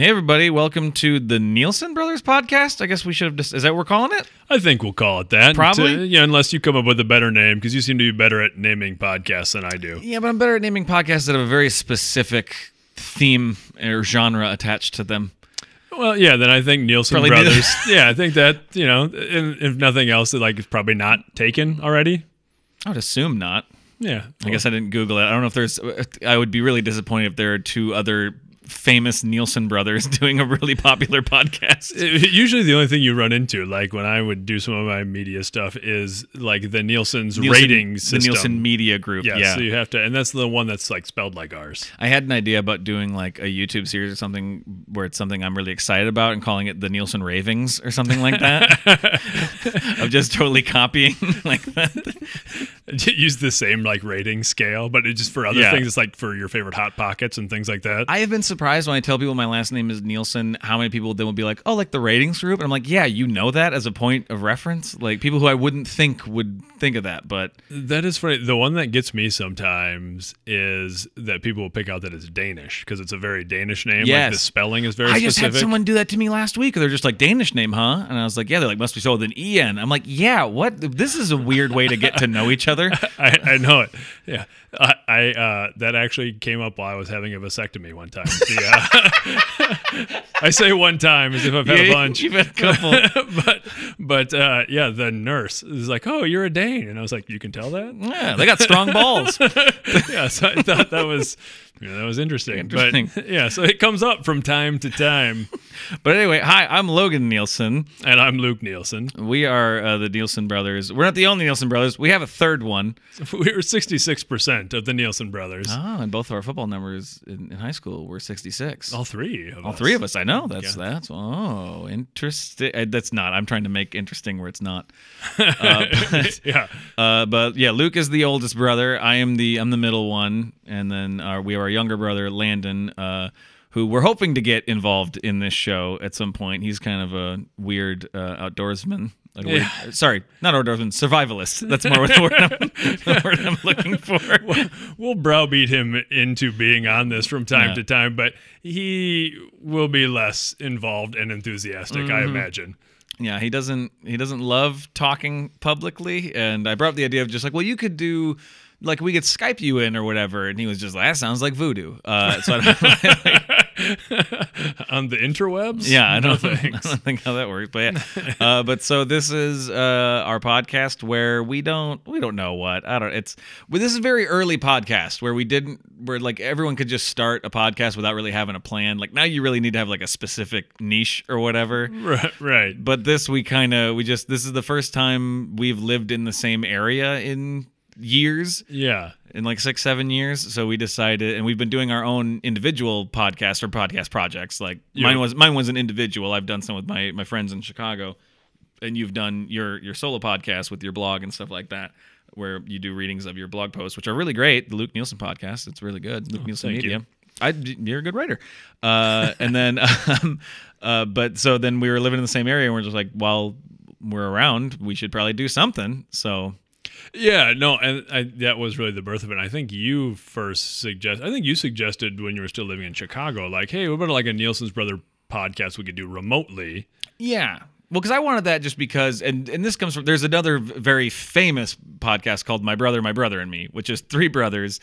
Hey everybody, welcome to the Nielsen Brothers podcast. I guess we should have just is that what we're calling it? I think we'll call it that. Probably. To- yeah, unless you come up with a better name, because you seem to be better at naming podcasts than I do. Yeah, but I'm better at naming podcasts that have a very specific theme or genre attached to them. Well, yeah, then I think Nielsen Probably Brothers. yeah, I think that you know, if nothing else, like it's probably not taken already. I would assume not. Yeah, I guess I didn't Google it. I don't know if there's. I would be really disappointed if there are two other famous Nielsen brothers doing a really popular podcast. Uh, usually, the only thing you run into, like when I would do some of my media stuff, is like the Nielsen's Nielsen- ratings the. Nielsen Media Group. yeah, yeah. so you have to, and that's the one that's like spelled like ours. I had an idea about doing like a YouTube series or something where it's something I'm really excited about and calling it the Nielsen Ravings or something like that. of just totally copying like that. Use the same like rating scale, but it just for other Yeah. things, it's like for your favorite hot pockets and things like that. I have been surprised when I tell people my last name is Nielsen, how many people then will be like, oh, like the ratings group? And I'm like, yeah, you know that as a point of reference? Like people who I wouldn't think would think of that, but That is funny. The one that gets me sometimes is that people will pick out that it's Danish because it's a very Danish name. Like Yes. the spelling is very I just had someone do that to me last week. They're just like Danish name, huh? And I was like, yeah. They're like, must be so with an en. I'm like, yeah. What? This is a weird way to get to know each other. I, I know it. Yeah, I, I uh, that actually came up while I was having a vasectomy one time. The, uh, I say one time as if I've had Yeah, a bunch. You've had a couple. but but uh, yeah, the nurse is like, "Oh, you're a Dane," and I was like, "You can tell that." yeah, they got strong balls. yeah, so I thought that was yeah, that was interesting. Interesting. But yeah, so it comes up from time to time. But anyway, hi, I'm Logan Nielsen. And I'm Luke Nielsen. We are uh, the Nielsen brothers. We're not the only Nielsen brothers. We have a third one. We were 66% of the Nielsen brothers. Oh, and both of our football numbers in, in high school were 66. All three of All us. three of us. I know. That's Yeah. that's oh interesting. Uh, That's not. I'm trying to make interesting where it's not. Uh, but, yeah. uh, but yeah, Luke is the oldest brother. I am the I'm the middle one, and then uh, we have our younger brother Landon, uh, who we're hoping to get involved in this show at some point. He's kind of a weird uh, outdoorsman. Like a weird, sorry, not outdoorsman, survivalist. That's more the word, I'm, the word I'm looking for. We'll browbeat him into being on this from time Yeah. to time, but he will be less involved and enthusiastic, I Mm-hmm. imagine. Yeah, he doesn't he doesn't love talking publicly, and I brought up the idea of just like, well, you could do like we could Skype you in or whatever, and he was just like, that sounds like voodoo. Uh, so I don't, on the interwebs? yeah, I don't, I don't think how that works, but yeah. Uh, but so this is uh, our podcast where we don't we don't know what I don't. It's well, this is a very early podcast where we didn't where like everyone could just start a podcast without really having a plan. Like now you really need to have like a specific niche or whatever. Right, right. but this we kind of we just this is the first time we've lived in the same area in years Yeah. in like six seven years so we decided and we've been doing our own individual podcast or podcast projects like Yeah. mine was mine was an individual i've done some with my my friends in chicago and you've done your your solo podcast with your blog and stuff like that where you do readings of your blog posts which are really great the luke nielsen podcast it's really good luke nielsen Oh, you. media I, you're a good writer. Uh, and then, um, uh, but so then we were living in the same area and we're just like, while we're around, we should probably do something. So Yeah, no, and I, that was really the birth of it. I think you first suggest. I think you suggested when you were still living in Chicago, like, hey, what about like a Nielsen's brother podcast we could do remotely? yeah. Well, because I wanted that just because, and, and this comes from, there's another very famous podcast called My Brother, My Brother and Me, which is three brothers.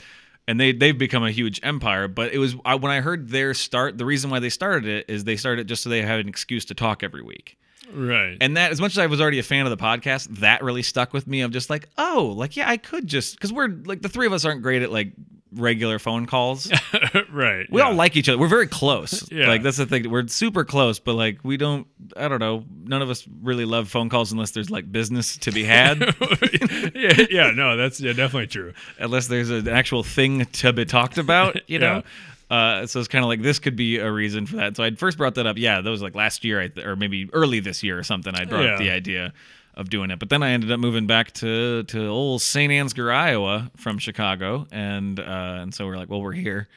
And they, they've become a huge empire. But it was, I, when I heard their start, the reason why they started it is they started it just so they had an excuse to talk every week. Right. And that, as much as I was already a fan of the podcast, that really stuck with me. I'm just like, oh, like yeah, I could just because we're like the three of us aren't great at like regular phone calls. right. We yeah. all like each other. We're very close. Yeah. Like that's the thing. We're super close, but like we don't. I don't know. None of us really love phone calls unless there's like business to be had. yeah, yeah, no, that's yeah, definitely true. unless there's an actual thing to be talked about, you know. Uh, so it's kind of like this could be a reason for that. So I first brought that up. Yeah, that was like last year, I th- or maybe early this year or something. I brought up the idea of doing it, but then I ended up moving back to to old St. Ansgar, Iowa, from Chicago, and uh, and so we're like, well, we're here.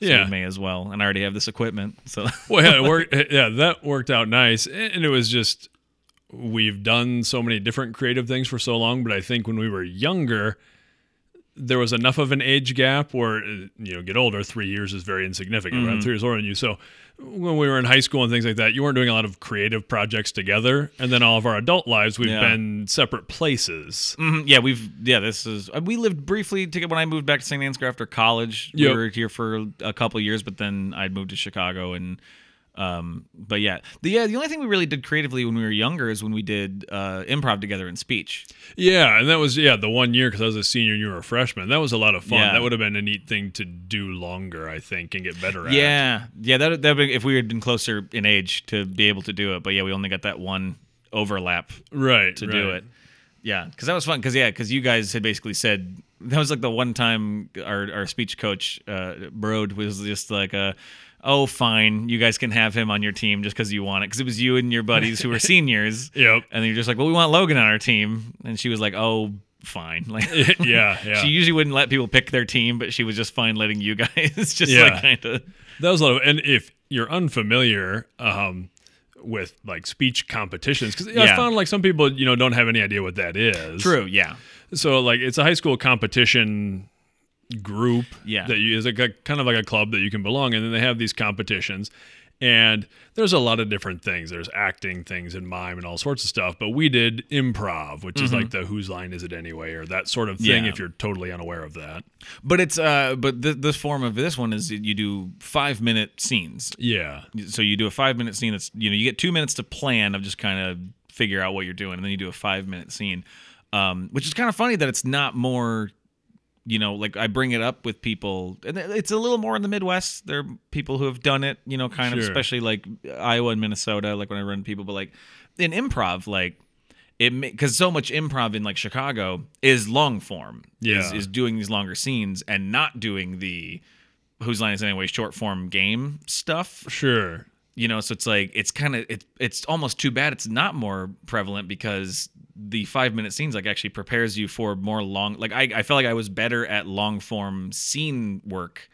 So Yeah. we may as well. And I already have this equipment, so Well, yeah, it worked, yeah, that worked out nice, and it was just we've done so many different creative things for so long. But I think when we were younger, there was enough of an age gap where uh, you know get older. Three years is very insignificant. Right? I'm three years older than you, so when we were in high school and things like that, you weren't doing a lot of creative projects together. And then all of our adult lives, we've Yeah. been separate places. Mhm, yeah, we've yeah. This is uh, we lived briefly together when I moved back to St. Ansgar after college. Yep. We were here for a couple years, but then I'd moved to Chicago and. Um, but yeah, the yeah, the only thing we really did creatively when we were younger is when we did uh, improv together in speech. Yeah, and that was yeah the one year because I was a senior and you were a freshman. That was a lot of fun. Yeah. That would have been a neat thing to do longer, I think, and get better at. Yeah, yeah. That that if we had been closer in age to be able to do it, but yeah, we only got that one overlap right to do it. Yeah, because that was fun. Because yeah, because you guys had basically said that was like the one time our our speech coach uh, Brode was just like a. Oh, fine. You guys can have him on your team just because you want it. Because it was you and your buddies who were seniors. Yep. And you're just like, well, we want Logan on our team. And she was like, oh, fine. Like, yeah, yeah. she usually wouldn't let people pick their team, but she was just fine letting you guys just Yeah. like kind of. That was a lot of, and if you're unfamiliar um, with like speech competitions, because I found like some people, you know, don't have any idea what that is. True. Yeah. So like it's a high school competition group Yeah. that you is like a kind of like a club that you can belong in, and then they have these competitions. And there's a lot of different things. There's acting things and mime and all sorts of stuff. But we did improv, which is like the whose line is it anyway, or that sort of thing. Mm-hmm. Yeah. If you're totally unaware of that, But it's uh, but th- this form of this one is you do five minute scenes. yeah, So you do a five minute scene. That's you know you get two minutes to plan of just kind of figure out what you're doing, and then you do a five minute scene, um, which is kind of funny that it's not more. You know, like I bring it up with people, and it's a little more in the Midwest. There are people who have done it, you know, kind of, especially like Iowa and Minnesota. Like when I run people, but like in improv, like it because so much improv in like Chicago is long form. is, Yeah. is doing these longer scenes and not doing the whose line is anyway short form game stuff sure. you know so it's like it's kind of it, it's almost too bad it's not more prevalent because the five minute scenes like actually prepares you for more long like i, I felt like i was better at long form scene work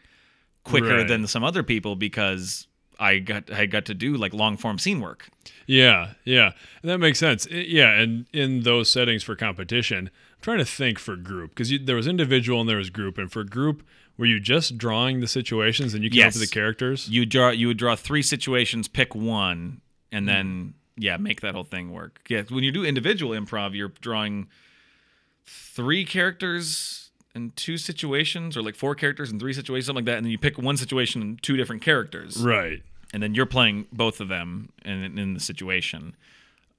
quicker Right. than some other people because i got i got to do like long form scene work Yeah, yeah, and that makes sense. I- yeah, and in those settings for competition, I'm trying to think for group because there was individual and there was group, and for group, were you just drawing the situations and you came Yes. up with the characters? you draw you would draw three situations pick one and then hmm. Yeah make that whole thing work yeah when you do individual improv you're drawing three characters and two situations or like four characters and three situations something like that and then you pick one situation and two different characters Right. and then you're playing both of them in, in the situation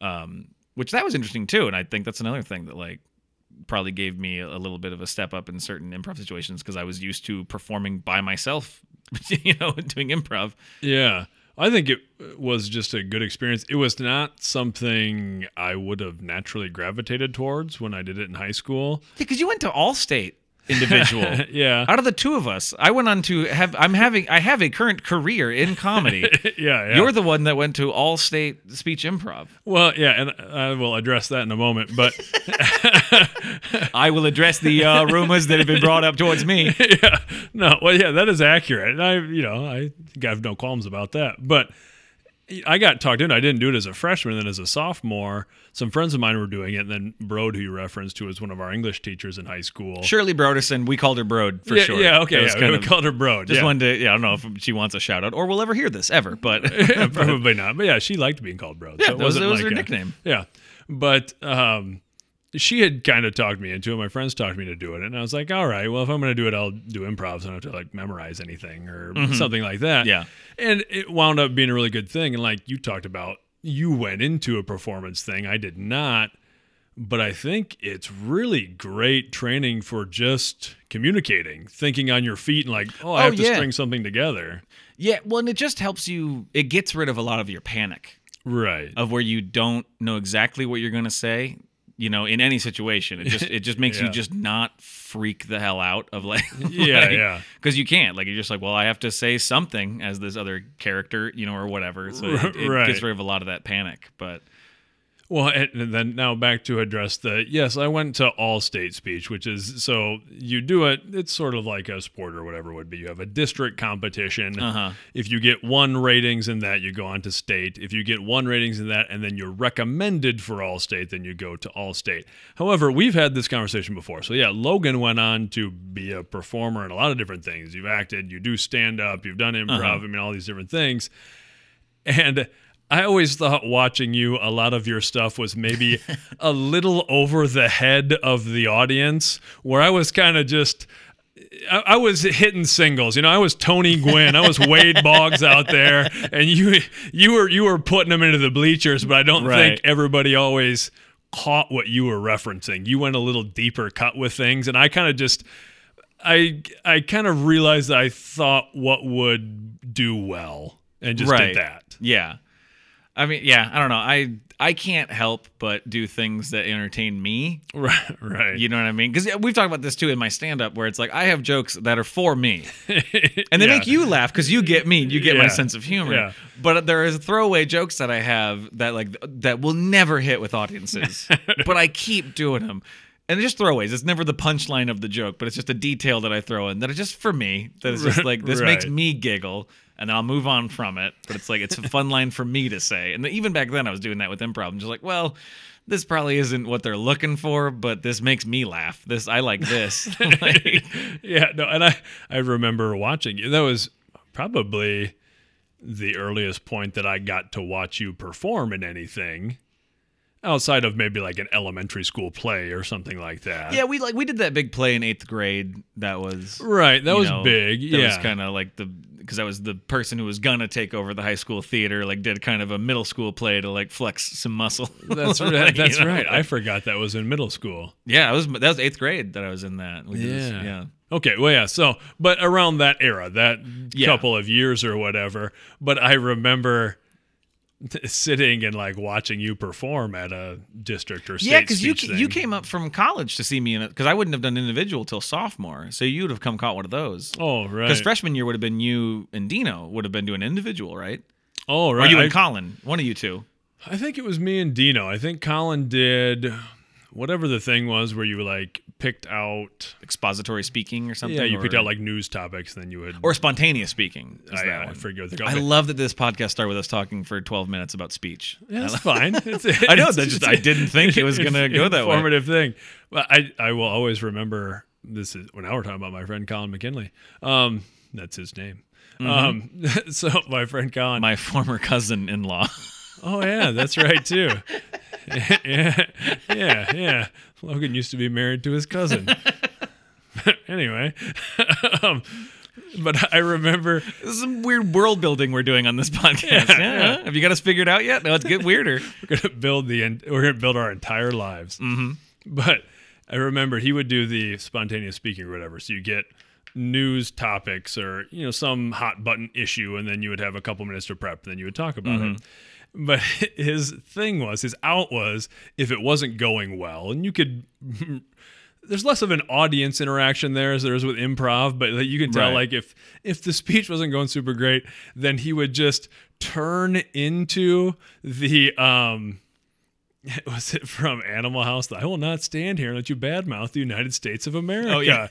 um, which that was interesting too and i think that's another thing that like probably gave me a little bit of a step up in certain improv situations because i was used to performing by myself you know doing improv Yeah. I think it uh, was just a good experience. It was not something I would have naturally gravitated towards when I did it in high school. because you went to All State individual. yeah. Out of the two of us, I went on to have. I'm having. I have a current career in comedy. yeah, yeah. You're the one that went to All State Speech Improv. well, yeah, and I will address that in a moment, but I will address the uh, rumors that have been brought up towards me. yeah, no, well, yeah, that is accurate, and I, you know, I have no qualms about that. But I got talked into. I didn't do it as a freshman, then as a sophomore, some friends of mine were doing it, and then Brode, who you referenced to, was one of our English teachers in high school. Shirley Broderson. We called her Broad for yeah, sure. yeah, okay, yeah, we of- called her Brode. just yeah. wanted to. Yeah, I don't know if she wants a shout out or we'll ever hear this ever, but Yeah, probably not. But yeah, she liked being called Brode. Yeah, so that was- wasn't that was like her a- nickname. Yeah, but um, she had kind of talked me into it. My friends talked me to do it, and I was like, all right, well, if I'm going to do it, I'll do improv. So I don't have to like memorize anything or something like that. Mm-hmm. Yeah. and it wound up being a really good thing. And like you talked about, you went into a performance thing. I did not. But I think it's really great training for just communicating, thinking on your feet, and like, oh, I Oh, have to yeah. string something together. yeah. Well, and it just helps you. It gets rid of a lot of your panic. Right. of where you don't know exactly what you're going to say you know in any situation. It just it just makes you just not freak the hell out of like Yeah, yeah. because you can't. Like you're just like well i have to say something as this other character you know or whatever. So it, it Right. gets rid of a lot of that panic. But Well, and then now back to address the yes, I went to all state speech, which is so you do it. It's sort of like a sport or whatever would be. You have a district competition. Uh-huh. If you get one ratings in that, you go on to state. If you get one ratings in that, and then you're recommended for all state, then you go to all state. However, we've had this conversation before. So yeah, Logan went on to be a performer in a lot of different things. You've acted, you do stand up, you've done improv. Uh-huh. I mean, all these different things. And I always thought watching you, a lot of your stuff was maybe a little over the head of the audience, where I was kind of just. I I was hitting singles, you know. I was Tony Gwynn, I was Wade Boggs out there, and you you were you were putting them into the bleachers. But I don't Right. think everybody always caught what you were referencing. You went a little deeper cut with things, and I kind of just I I kind of realized I thought what would do well, and just Right. did that. Yeah. I mean, yeah, I don't know. I I can't help but do things that entertain me. Right, right. You know what I mean? Because we've talked about this too in my stand up, where it's like I have jokes that are for me, and they Yeah. make you laugh because you get me, you get my sense of humor. Yeah. But there is throwaway jokes that I have that like that will never hit with audiences, but I keep doing them. And just throwaways. It's never the punchline of the joke, but it's just a detail that I throw in that is just for me. That is just like this makes me giggle, and then I'll move on from it. But it's like it's a fun line for me to say. And even back then, I was doing that with improv. I'm just like, well, this probably isn't what they're looking for, but this makes me laugh. This I like this. Like, yeah, no, and I I remember watching you. That was probably the earliest point that I got to watch you perform in anything outside of maybe like an elementary school play or something like that. yeah, we like we did that big play in eighth grade. That was Right, that was know, big. That yeah. was kind of like the because I was the person who was gonna take over the high school theater. Like did kind of a middle school play to like flex some muscle. that's right. Like, That's you know, right. I forgot that was in middle school. yeah, I was that was eighth grade that I was in that. which is- Yeah. yeah. Okay, well, yeah. So, but around that era, that Yeah. couple of years or whatever. But I remember sitting and like watching you perform at a district or state Yeah, because you ca- you came up from college to see me in it because I wouldn't have done individual till sophomore, so you would have come caught one of those. Oh right. Because freshman year would have been you and Dino would have been doing individual, right? oh Or right. you I, and Colin, one of you two. I think it was me and Dino. I think Colin did whatever the thing was where you like picked out. Expository speaking or something. Yeah, you or, picked out like news topics. Then you would. or spontaneous speaking. Is I, that I one. forget I love that this podcast started with us talking for 12 minutes about speech. Yeah, that's fine. It's, I know, that's just- I didn't think it was gonna go that way. Thing. But I, I will always remember this is when now we're talking about my friend Colin McKinley. Um, that's his name. Um, so my friend Colin. My former cousin-in-law. oh yeah, that's right too. Yeah, yeah, yeah. Logan used to be married to his cousin. anyway, um, but I remember this is some weird world building we're doing on this podcast. Yeah, Yeah, yeah. Have you got us figured out yet? No, it's getting weirder. we're gonna build the we're gonna build our entire lives. hmm But I remember he would do the spontaneous speaking or whatever. So you get news topics or you know some hot button issue, and then you would have a couple minutes to prep. And then you would talk about it. But his thing was his out was if it wasn't going well, and you could. There's less of an audience interaction there as there is with improv, but you can tell Right. like if if the speech wasn't going super great, then he would just turn into the um was it from Animal House? I will not stand here and let you badmouth the United States of America. Oh, yeah.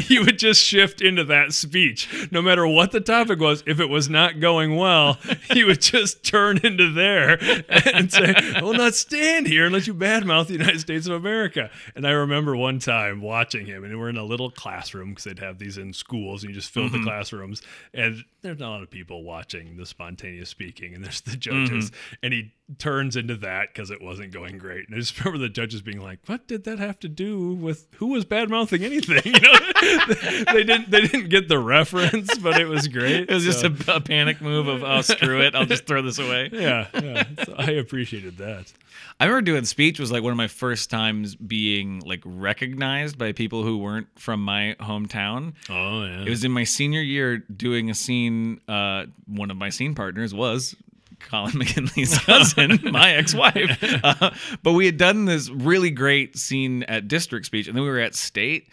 he would just shift into that speech. No matter what the topic was, if it was not going well, he would just turn into there and say, I will not stand here and let you badmouth the United States of America. And I remember one time watching him, and we're in a little classroom because they'd have these in schools, and you just fill the mm-hmm. classrooms. And there's not a lot of people watching the spontaneous speaking, and there's the judges. Mm-hmm. And he turns into that because it wasn't going great. And I just remember the judges being like, "What did that have to do with who was bad mouthing anything?" You know, they didn't they didn't get the reference, but it was great. It was just a, a panic move of, oh, screw it. I'll just throw this away. yeah, yeah. So I appreciated that. I remember doing speech was like one of my first times being like recognized by people who weren't from my hometown. Oh yeah, It was in my senior year doing a scene. Uh, one of my scene partners was Colin McKinley's cousin, my ex-wife. Uh, but we had done this really great scene at district speech, and then we were at state.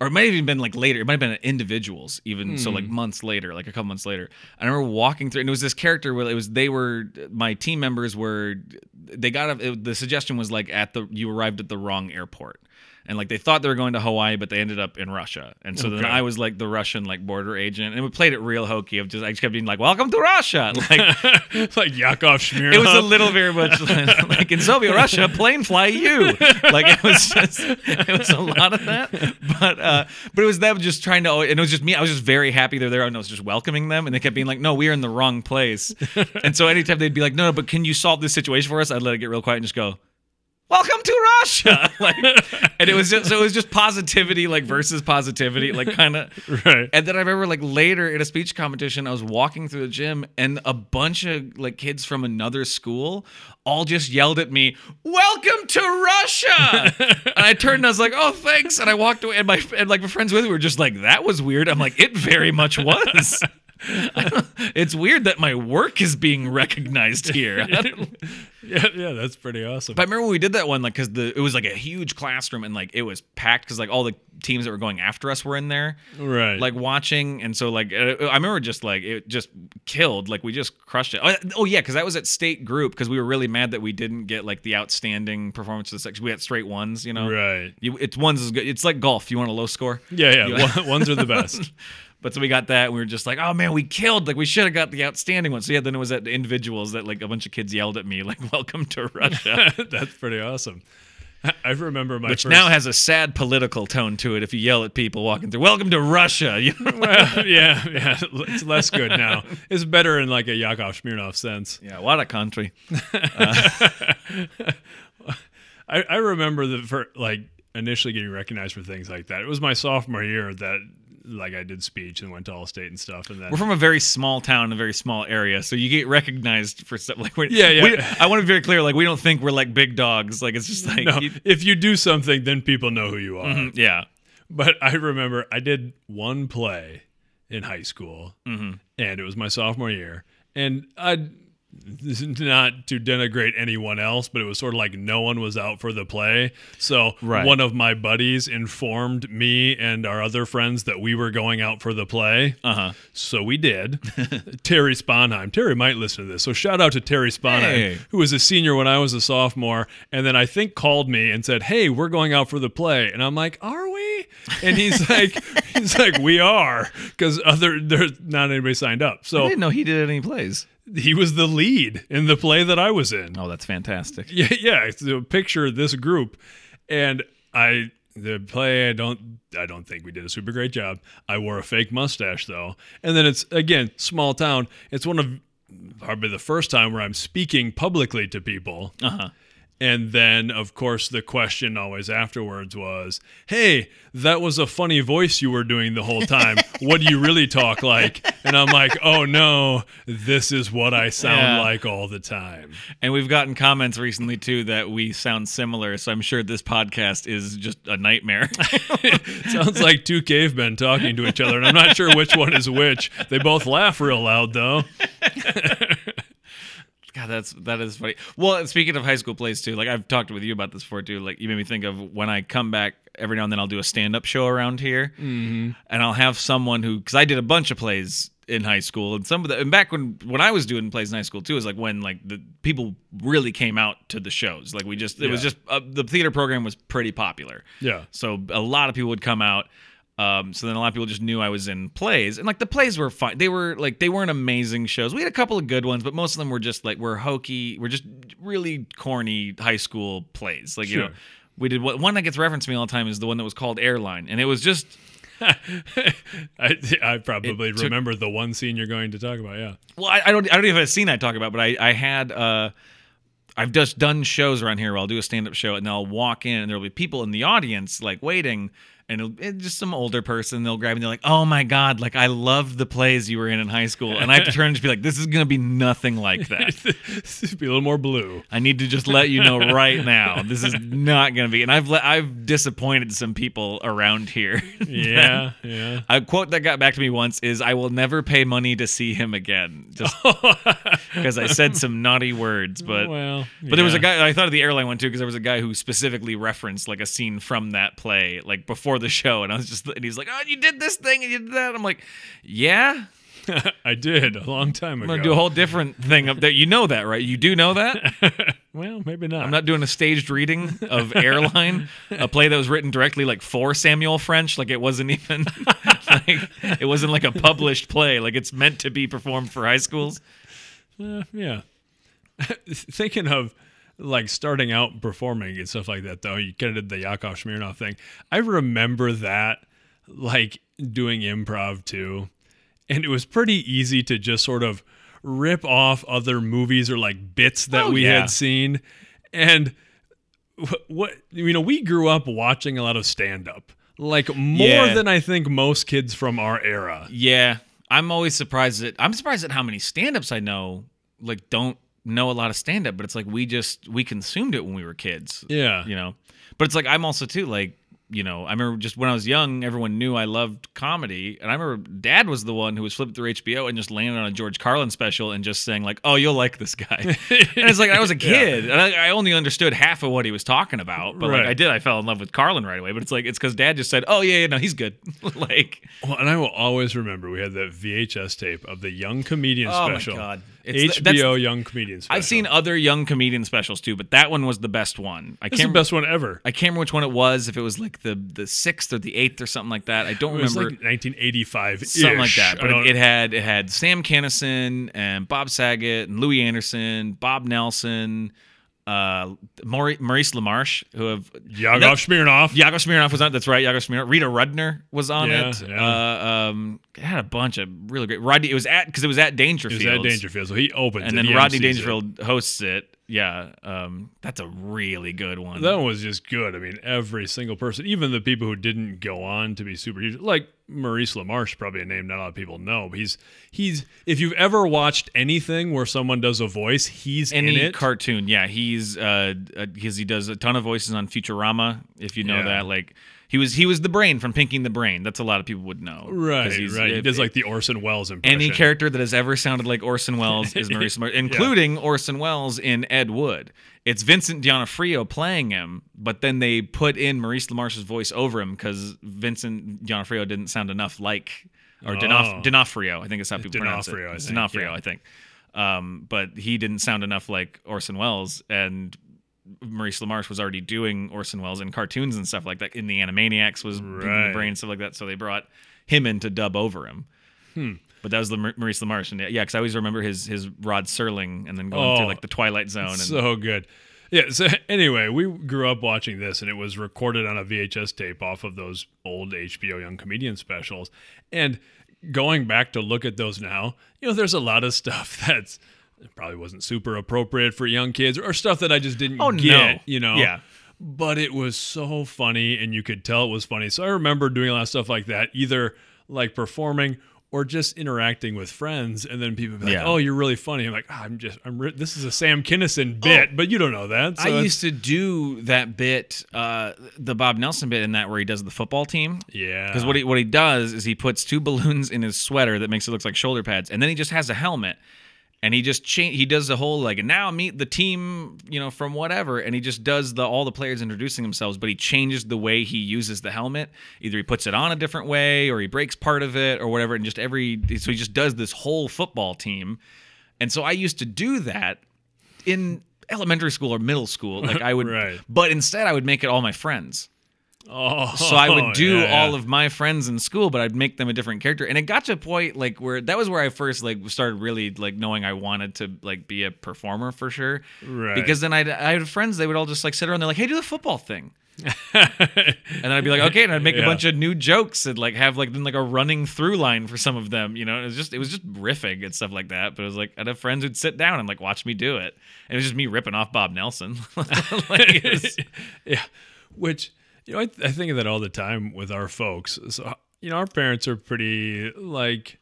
or it might have even been like later. It might have been at individuals, even so, like months later, like a couple months later. I remember walking through, and it was this character where it was they were my team members were they got a, it, the suggestion was like at the you arrived at the wrong airport. And like they thought they were going to Hawaii, but they ended up in Russia. And so then I was like the Russian like border agent, and we played it real hokey. Of just I just kept being like, "Welcome to Russia!" Like It's like Yakov Smirnoff. it was a little very much like, like in Soviet Russia, plane fly you. Like it was just, it was a lot of that. But uh, but it was them just trying to, and it was just me. I was just very happy they're there, and I was just welcoming them, and they kept being like, "No, we are in the wrong place." And so anytime they'd be like, "No, no, but can you solve this situation for us?" I'd let it get real quiet and just go. Welcome to Russia, like, and it was just so it was just positivity, like versus positivity, like kind of right. and then I remember like later in a speech competition, I was walking through the gym and a bunch of like kids from another school all just yelled at me, "Welcome to Russia!" and I turned and I was like, "Oh, thanks." And I walked away, and my and like my friends with me were just like, "That was weird." I'm like, "It very much was." It's weird that my work is being recognized here. Yeah, yeah, that's pretty awesome. but I remember when we did that one, like, because the it was like a huge classroom and like it was packed because like all the teams that were going after us were in there right. like watching and so like uh, i remember just like it just killed like we just crushed it oh, oh yeah because that was at state group because we were really mad that we didn't get like the outstanding performance of the section we had straight ones you know right. you, it's ones is good it's like golf you want a low score Yeah, yeah. Ones are the best. But so we got that and we were just like oh man we killed like we should have got the outstanding one so yeah then it was at individuals that like a bunch of kids yelled at me like welcome to russia that's pretty awesome. I- remember my which first, now has a sad political tone to it if you yell at people walking through welcome to russia you know? well, yeah, yeah, it's less good now. It's better in like a Yakov Smirnoff sense. yeah what a country uh, I, I remember the for like initially getting recognized for things like that. It was my sophomore year that like I did speech and went to All State and stuff, and then We're from a very small town, a very small area, so you get recognized for stuff like we're, Yeah, yeah. we- I want to be very clear. Like we don't think we're like big dogs. Like it's just like no, you- if you do something, then people know who you are. yeah, But I remember I did one play in high school, Mm-hmm. and it was my sophomore year, and I. This is not to denigrate anyone else, but it was sort of like no one was out for the play. So Right. one of my buddies informed me and our other friends that we were going out for the play. uh huh. So we did. Terry Sponheim. Terry might listen to this. So shout out to Terry Sponheim, Hey. who was a senior when I was a sophomore, and then I think called me and said, "Hey, we're going out for the play." And I'm like, "Are we?" And he's like, "He's like, we are," because other there's not anybody signed up. So I didn't know he did any plays. He was the lead in the play that I was in. Oh, that's fantastic. Yeah, yeah. So picture this group, and I the play. I don't. I don't think we did a super great job. I wore a fake mustache though, and then it's again small town. It's one of probably the first time where I'm speaking publicly to people. Uh huh. And then, of course, the question always afterwards was, Hey, that was a funny voice you were doing the whole time. what do you really talk like? And I'm like, Oh no, this is what I sound Yeah. like all the time. And we've gotten comments recently too that we sound similar. So I'm sure this podcast is just a nightmare. Sounds like two cavemen talking to each other, and I'm not sure which one is which. They both laugh real loud, though. God, that's that is funny. Well, speaking of high school plays too, like I've talked with you about this before too. Like you made me think of when I come back every now and then I'll do a stand up show around here, mm-hmm. and I'll have someone who because I did a bunch of plays in high school, and some of the and back when when I was doing plays in high school too is like when like the people really came out to the shows. Like we just it was just uh, the theater program was pretty popular. Yeah. So a lot of people would come out. Um, so then a lot of people just knew I was in plays, and like the plays were fine. They were like they weren't amazing shows. We had a couple of good ones, but most of them were just like were hokey. We're just really corny high school plays. Like you know, we did one that gets referenced to me all the time is the one that was called Airline, and it was just I, I probably took- remember the one scene you're going to talk about. Yeah. well, I, I don't I don't even have a scene I talk about, but I I had uh. I've just done shows around here where I'll do a stand-up show and I'll walk in and there'll be people in the audience like waiting and it'll, it's just some older person they'll grab and they're like oh my god like I loved the plays you were in in high school and I have to turn and just be like this is gonna be nothing like that Be a little more blue. I need to just let you know right now this is not gonna be and I've let, I've disappointed some people around here Yeah. Yeah. A quote that got back to me once is I will never pay money to see him again just because I said some naughty words but well, but there was a guy I thought of the airline one too because there was a guy who specifically referenced like a scene from that play like before before the show, and I was just and he's like, "Oh, you did this thing and you did that." I'm like, "Yeah." I did a long time ago. I'm gonna do a whole different thing up there. You know that, right? You do know that. well, maybe not. I'm not doing a staged reading of Airline, a play that was written directly like for Samuel French. Like it wasn't even like it wasn't like a published play. Like it's meant to be performed for high schools. Uh, yeah. Thinking of like starting out performing and stuff like that, though, you kind of did the Yakov Smirnoff thing. I remember that, like doing improv too, and it was pretty easy to just sort of rip off other movies or like bits that Oh, we yeah. had seen, and wh- what you know, we grew up watching a lot of stand up. Like more Yeah. than I think most kids from our era. Yeah, I'm always surprised at I'm surprised at how many stand-ups I know like don't know a lot of stand-up, but it's like we just we consumed it when we were kids. Yeah. you know. But it's like I'm also too like you know I remember just when I was young, everyone knew I loved comedy, and I remember Dad was the one who was flipping through HBO and just landed on a George Carlin special and just saying like, "Oh, you'll like this guy," and it's like I was a kid and I, I only understood half of what he was talking about, but like I did, I fell in love with Carlin right away. But it's like it's because Dad just said, "Oh yeah, yeah, no, he's good," like. Well, and I will always remember we had that VHS tape of the Young Comedian special. Oh my. God. It's the- HBO that's- Young Comedian special. I've seen other young comedian specials too, but that one was the best one. I It's can't the best one ever. I can't remember which one it was. If it was like the the sixth or the eighth or something like that. I don't It was remember like 1985, something like that. But it, it had it had Sam Kinison and Bob Saget and Louie Anderson, Bob Nelson, uh, Maurice, LaMarche, who have Yakov No, Smirnoff. Yakov Smirnoff was on. it, That's right, Yakov Smirnoff. Rita Rudner was on Yeah, it. yeah. Uh, um, it had a bunch of really great. Rodney. It was at because it was at It Dangerfield. was at Dangerfield, so he opened and it. then He Rodney MCs it. Dangerfield hosts it. Yeah, um, that's a really good one. That one was just good. I mean, every single person, even the people who didn't go on to be super huge, like Maurice LaMarche, probably a name not a lot of people know. But he's he's if you've ever watched anything where someone does a voice, he's Any in it. cartoon, yeah, he's uh, because he does a ton of voices on Futurama. If you know Yeah. that, like he was he was the brain from Pinky and the Brain. That's a lot of people would know. right, he's- right. He does like the Orson Welles impression. any character that has ever sounded like Orson Welles is Maurice LaMarche, including Orson Welles in Ed Wood. It's Vincent D'Onofrio playing him, but then they put in Maurice LaMarche's voice over him because Vincent D'Onofrio didn't sound enough like, or D'Onof- Oh. D'Onofrio, I think is how people pronounce it. I think, D'Onofrio, yeah. I think. Um, but he didn't sound enough like Orson Welles, and Maurice LaMarche was already doing Orson Welles in cartoons and stuff like that. In the Animaniacs was Right. the Brain stuff like that. So they brought him in to dub over him. Hmm. But that was the Maurice LaMarche, and yeah, because I always remember his his Rod Serling, and then going through Oh, like the Twilight Zone. And so good. Yeah. So anyway, we grew up watching this, and it was recorded on a VHS tape off of those old HBO Young Comedian specials. And going back to look at those now, you know, there's a lot of stuff that's probably wasn't super appropriate for young kids, or stuff that I just didn't Oh, get. no. You know. Yeah. But it was so funny, and you could tell it was funny. So I remember doing a lot of stuff like that, either like performing or just interacting with friends, and then people would be like, Yeah. "Oh, you're really funny." I'm like, "Ah, "I'm just, I'm. Re- this is a Sam Kinison bit, but you don't know that." So I used to do that bit, uh, the Bob Nelson bit in that where he does the football team. yeah, Because what he what he does is he puts two balloons in his sweater that makes it look like shoulder pads, and then he just has a helmet, and he just cha- he does the whole like now meet the team you know from whatever, and he just does the all the players introducing themselves, but he changes the way he uses the helmet. Either he puts it on a different way, or he breaks part of it, or whatever, and just every so he just does this whole football team, and so I used to do that in elementary school or middle school, like I would, Right. but instead I would make it all my friends. Oh, So I would do yeah, all yeah. of my friends in school, but I'd make them a different character. And it got to a point like where that was where I first like started really like knowing I wanted to like be a performer for sure. Right. Because then I'd, I had friends they would all just like sit around. They're like, "Hey, do the football thing," and then I'd be like, "Okay," and I'd make a bunch of new jokes and like have like then like a running through line for some of them. You know, it was just it was just riffing and stuff like that. But it was like I'd have friends who'd sit down and like watch me do it. And it was just me ripping off Bob Nelson. like, was- yeah, which you know, I, I think of that all the time with our folks. So you know, our parents are pretty like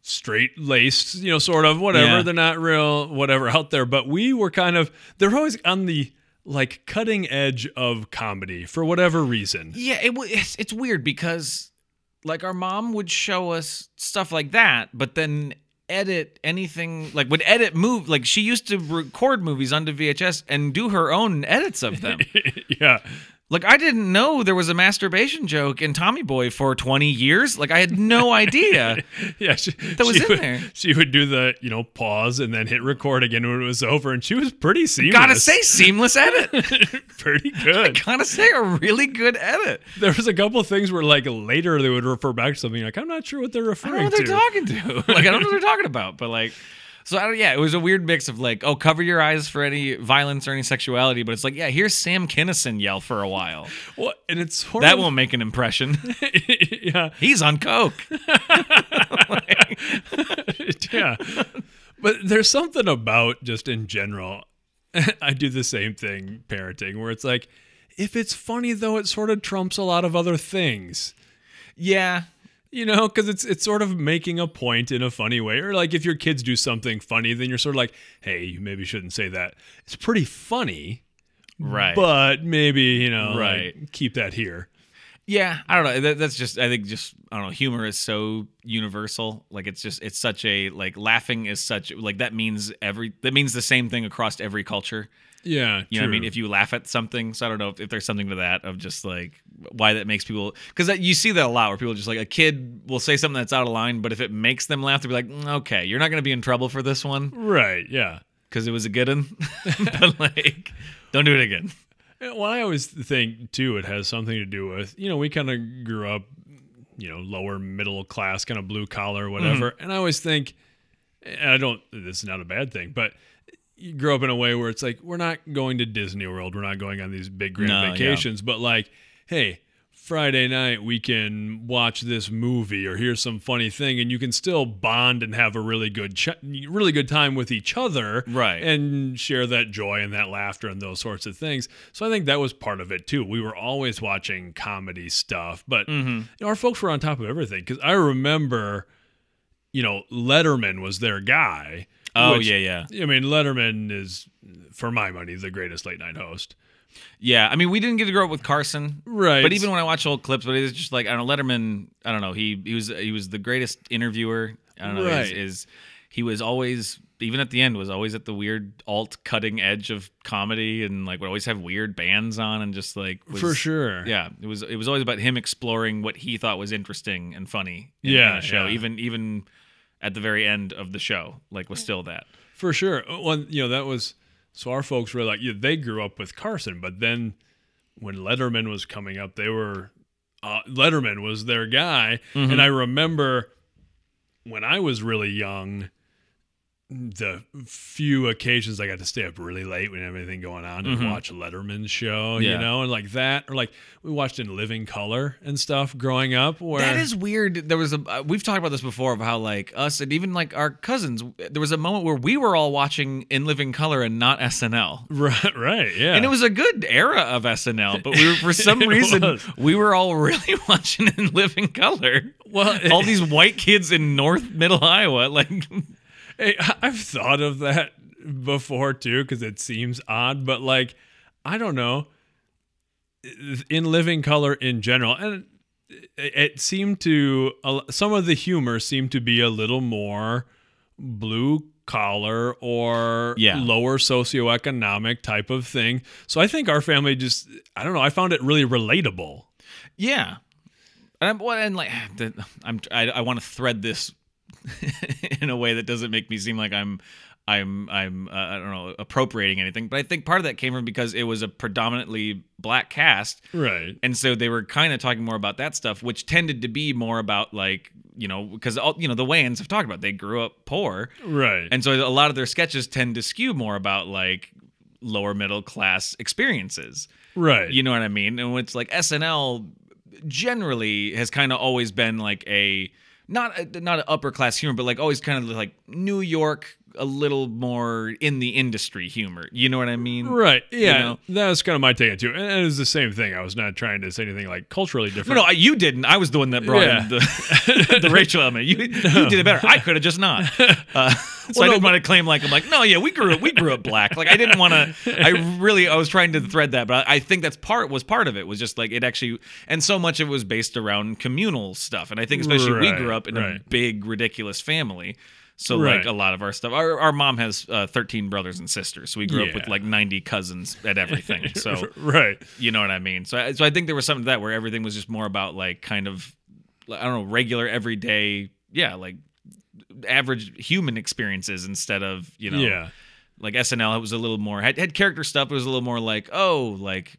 straight laced, you know, sort of whatever. Yeah. They're not real whatever out there, but we were kind of they're always on the like cutting edge of comedy for whatever reason. Yeah, it. It's, it's weird because, like, our mom would show us stuff like that, but then edit anything like would edit move like she used to record movies onto VHS and do her own edits of them. yeah. Like I didn't know there was a masturbation joke in Tommy Boy for 20 years. Like I had no idea. Yeah, she, That was in would, there. She would do the you know pause and then hit record again when it was over, and she was pretty seamless. Gotta say, seamless edit. pretty good. Gotta say, a really good edit. There was a couple of things where like later they would refer back to something like I'm not sure what they're referring. I don't know what to. they're talking to. Like I don't know what they're talking about. But like, so I don't, yeah, it was a weird mix of like, oh, cover your eyes for any violence or any sexuality. But it's like, yeah, here's Sam Kinison yell for a while. Well, and it's sort That of, won't make an impression. yeah, He's on coke. yeah. But there's something about just in general. I do the same thing parenting where it's like, if it's funny though, it sort of trumps a lot of other things. Yeah, You know, because it's it's sort of making a point in a funny way, or like if your kids do something funny, then you're sort of like, "Hey, you maybe shouldn't say that." It's pretty funny, right. but maybe you know, like, Right. keep that here. Yeah, I don't know. That, that's just I think just I don't know. Humor is so universal. Like it's just it's such a like laughing is such like that means every that means the same thing across every culture. Yeah, You know what I mean? If you laugh at something, so I don't know if, if there's something to that of just like why that makes people because you see that a lot where people just like a kid will say something that's out of line, but if it makes them laugh, they'll be like, "Mm, okay, you're not going to be in trouble for this one right, yeah. because it was a good one, but like, don't do it again. Well, I always think too, it has something to do with you know we kind of grew up, you know, lower middle class, kind of blue collar, whatever. Mm-hmm. And I always think, and I don't. This is not a bad thing, but you grow up in a way where it's like we're not going to Disney World, we're not going on these big grand No, yeah. vacations, but like, hey. Friday night we can watch this movie or hear some funny thing and you can still bond and have a really good ch- really good time with each other Right. and share that joy and that laughter and those sorts of things. So I think that was part of it too. We were always watching comedy stuff, but Mm-hmm. you know, our folks were on top of everything because I remember, you know, Letterman was their guy. Oh which- yeah, yeah. I mean, Letterman is, for my money, the greatest late night host. Yeah, I mean, we didn't get to grow up with Carson, Right. But even when I watch old clips, but it's just like I don't know, Letterman. I don't know. He he was he was the greatest interviewer. I don't know. Right. is he was always even at the end was always at the weird alt cutting edge of comedy and like would always have weird bands on and just like was, for sure. Yeah, it was it was always about him exploring what he thought was interesting and funny. In, Yeah, in show. yeah. Even even at the very end of the show, like was still that. For sure. Well, you know, that was so our folks were like, yeah, they grew up with Carson, but then when Letterman was coming up, they were uh, Letterman was their guy, and I remember when I was really young, the few occasions I got to stay up really late when everything going on and watch Letterman's show, you know, and like that, or like we watched in Living Color and stuff growing up. Where That is weird. There was a uh, we've talked about this before of how like us and even like our cousins. There was a moment where we were all watching In Living Color and not SNL. right, right, yeah, And it was a good era of SNL, but we were for some reason was. we were all really watching In Living Color. well, All these white kids in North Middle Iowa, like Hey, I've thought of that before too, because it seems odd, but like, I don't know. In living color in general, and it, seemed to some of the humor seemed to be a little more blue collar or Yeah. lower socioeconomic type of thing. So I think our family just, I don't know, I found it really relatable. Yeah, and I'm, and like I'm I, I want to thread this in a way that doesn't make me seem like I'm I'm I'm uh, I don't know appropriating anything, but I think part of that came from because it was a predominantly black cast, Right. and so they were kind of talking more about that stuff, which tended to be more about like you know because all you know the Wayans have talked about they grew up poor, Right. and so a lot of their sketches tend to skew more about like lower middle class experiences. right. You know what I mean? And it's like SNL generally has kind of always been like a not a, not an upper class humor, but like always kind of like New York, a little more in the industry humor. You know what I mean? Right. Yeah. know? That was kind of my take on it too. And it was the same thing. I was not trying to say anything like culturally different. no, I- you didn't. I was the one that brought Yeah. in the, the Rachel element. You, you did it better. I could have just not. Uh, so Well, I no, didn't want to claim like I'm like no, yeah, we grew up, we grew up black. Like I didn't want to. I really, I was trying to thread that, but I think that's part was part of it was just like it actually, and so much of it was based around communal stuff. And I think especially we grew up in right. a big ridiculous family. So like a lot of our stuff, our, our mom has uh, 13 brothers and sisters, so we grew up with like 90 cousins at everything. So right. you know what I mean. So I, so I think there was something to that where everything was just more about like kind of I don't know regular everyday yeah like average human experiences instead of you know Yeah. like SNL it was a little more had, had character stuff it was a little more like oh like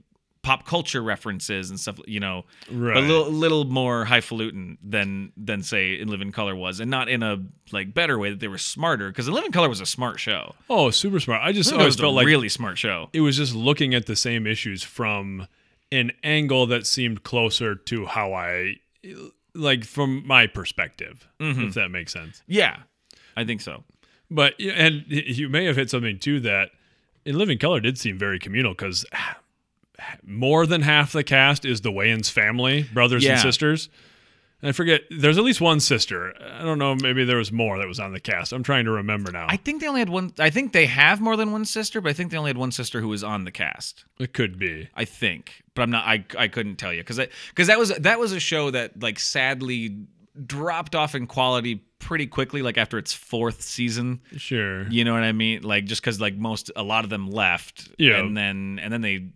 pop culture references and stuff you know Right. but a little little more highfalutin than than say in Living Color was and not in a like better way that they were smarter because in Living Color was a smart show oh, super smart. I just always was a felt like really smart show it was just looking at the same issues from an angle that seemed closer to how I like from my perspective, Mm-hmm. if that makes sense. yeah I think so But and you may have hit something too that in Living Color did seem very communal because more than half the cast is the Wayans family, brothers and sisters. And I forget. There's at least one sister. I don't know. Maybe there was more that was on the cast. I'm trying to remember now. I think they only had one. I think they have more than one sister, but I think they only had one sister who was on the cast. it could be. I think, but I'm not. I I couldn't tell you because because that was that was a show that like sadly dropped off in quality pretty quickly. Like after its fourth season, Sure. you know what I mean? Like just because like most a lot of them left, Yeah. and then and then they.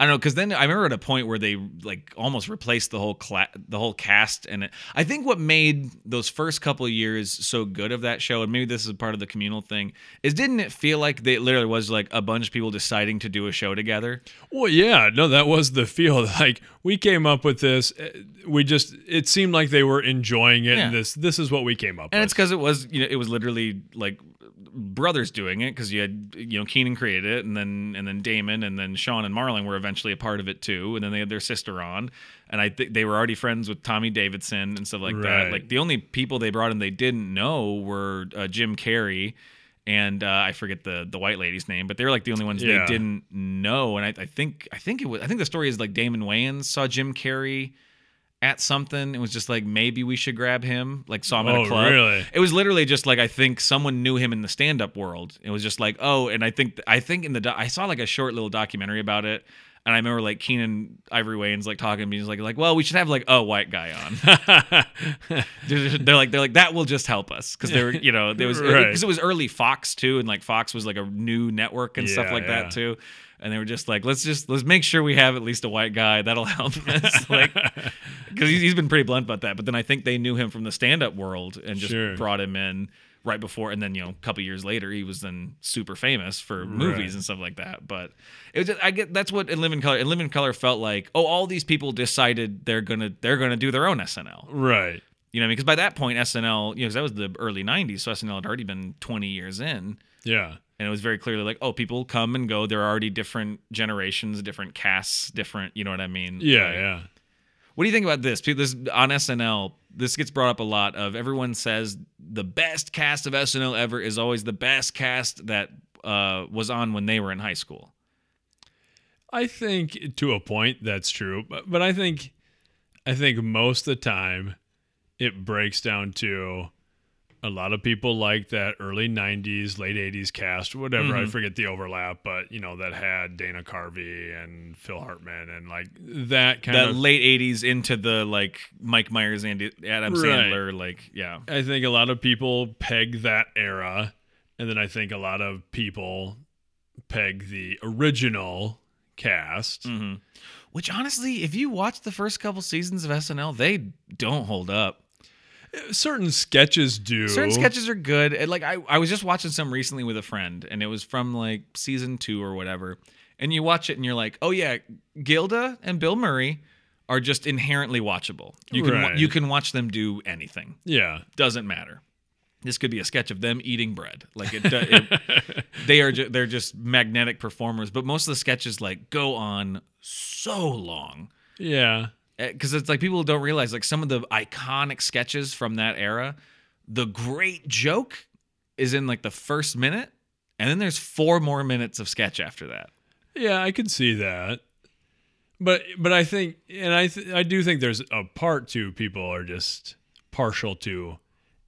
I don't know because then I remember at a point where they like almost replaced the whole cla- the whole cast and it, I think what made those first couple of years so good of that show and maybe this is part of the communal thing is didn't it feel like they literally was like a bunch of people deciding to do a show together Well, yeah, no, that was the feel. Like we came up with this. uh, We just it seemed like they were enjoying it, yeah. and this this is what we came up with. and with. it's because it was you know it was literally like brothers doing it because you had you know Keenen created it and then and then Damon and then Sean and Marlon were eventually a part of it too and then they had their sister on. And I think they were already friends with Tommy Davidson and stuff like that. Like the only people they brought in they didn't know were uh, Jim Carrey and uh, I forget the the white lady's name but they were like the only ones Yeah. they didn't know. And I, I think I think it was I think the story is like Damon Wayans saw Jim Carrey at something it was just like maybe we should grab him like saw him at Oh, a club really? it was literally just like I think someone knew him in the stand-up world. It was just like, oh, and I think I think in the do- I saw like a short little documentary about it, and I remember like Keenen Ivory Wayans like talking to me, he's like, like, well, we should have like a white guy on. they're, like, they're like that will just help us because they were, you know, there was because Right. it was early Fox too, and like Fox was like a new network and stuff like yeah. that too. And they were just like, let's just let's make sure we have at least a white guy that'll help us, like, because he's, he's been pretty blunt about that. But then I think they knew him from the stand-up world and just Sure. brought him in right before, and then you know, a couple years later, he was then super famous for movies Right. and stuff like that. But it was just, I get that's what in Living Color. In Living Color felt like, oh, all these people decided they're gonna they're gonna do their own SNL. right. You know, because by that point, SNL, you know, 'cause that was the early '90s, so SNL had already been 20 years in. Yeah. And it was very clearly like, oh, people come and go. There are already different generations, different casts, different. You know what I mean? Yeah. Like, Yeah. What do you think about this? People- This on SNL, this gets brought up a lot. Of everyone says the best cast of SNL ever is always the best cast that uh, was on when they were in high school. I think to a point that's true, but but I think I think most of the time it breaks down to a lot of people like that early 90s, late 80s cast, whatever. I forget the overlap, but you know that had Dana Carvey and Phil Hartman and like that kind The of late '80s into the like Mike Myers, Andy, Adam Right. Sandler, like yeah, I think a lot of people peg that era, and then I think a lot of people peg the original cast. hmm which honestly, if you watch the first couple seasons of SNL, they don't hold up. Certain sketches do. Certain sketches are good. And, like I, I was just watching some recently with a friend, and it was from like season two or whatever. And you watch it, and you're like, oh yeah, Gilda and Bill Murray are just inherently watchable. You can Right. you can watch them do anything. Yeah. Doesn't matter. This could be a sketch of them eating bread. Like it, it they are ju- they're just magnetic performers. But most of the sketches like go on so long Yeah. Eh, because it's like people don't realize like some of the iconic sketches from that era the great joke is in like the first minute and then there's four more minutes of sketch after that Yeah, I can see that. But but I think and I th- I do think there's a part too people are just partial to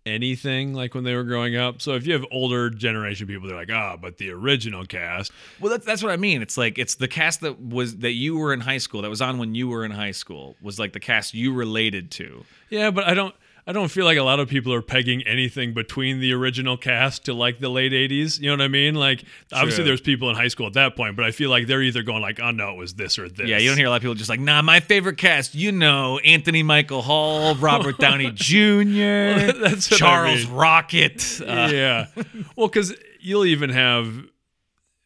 anything like when they were growing up. So if you have older generation people they're like, "Ah, but the original cast." well that's, that's what i mean it's like it's the cast that was that you were in high school that was on when you were in high school was like the cast you related to Yeah, but I don't I don't feel like a lot of people are pegging anything between the original cast to like the late 80s. You know what I mean? Like, obviously, there's people in high school at that point, but I feel like they're either going like, oh, no, it was this or this. Yeah, you don't hear a lot of people just like, nah, my favorite cast, you know, Anthony Michael Hall, Robert Downey Jr., That's what I Charles mean. Rocket. Uh, yeah. Well, because you'll even have,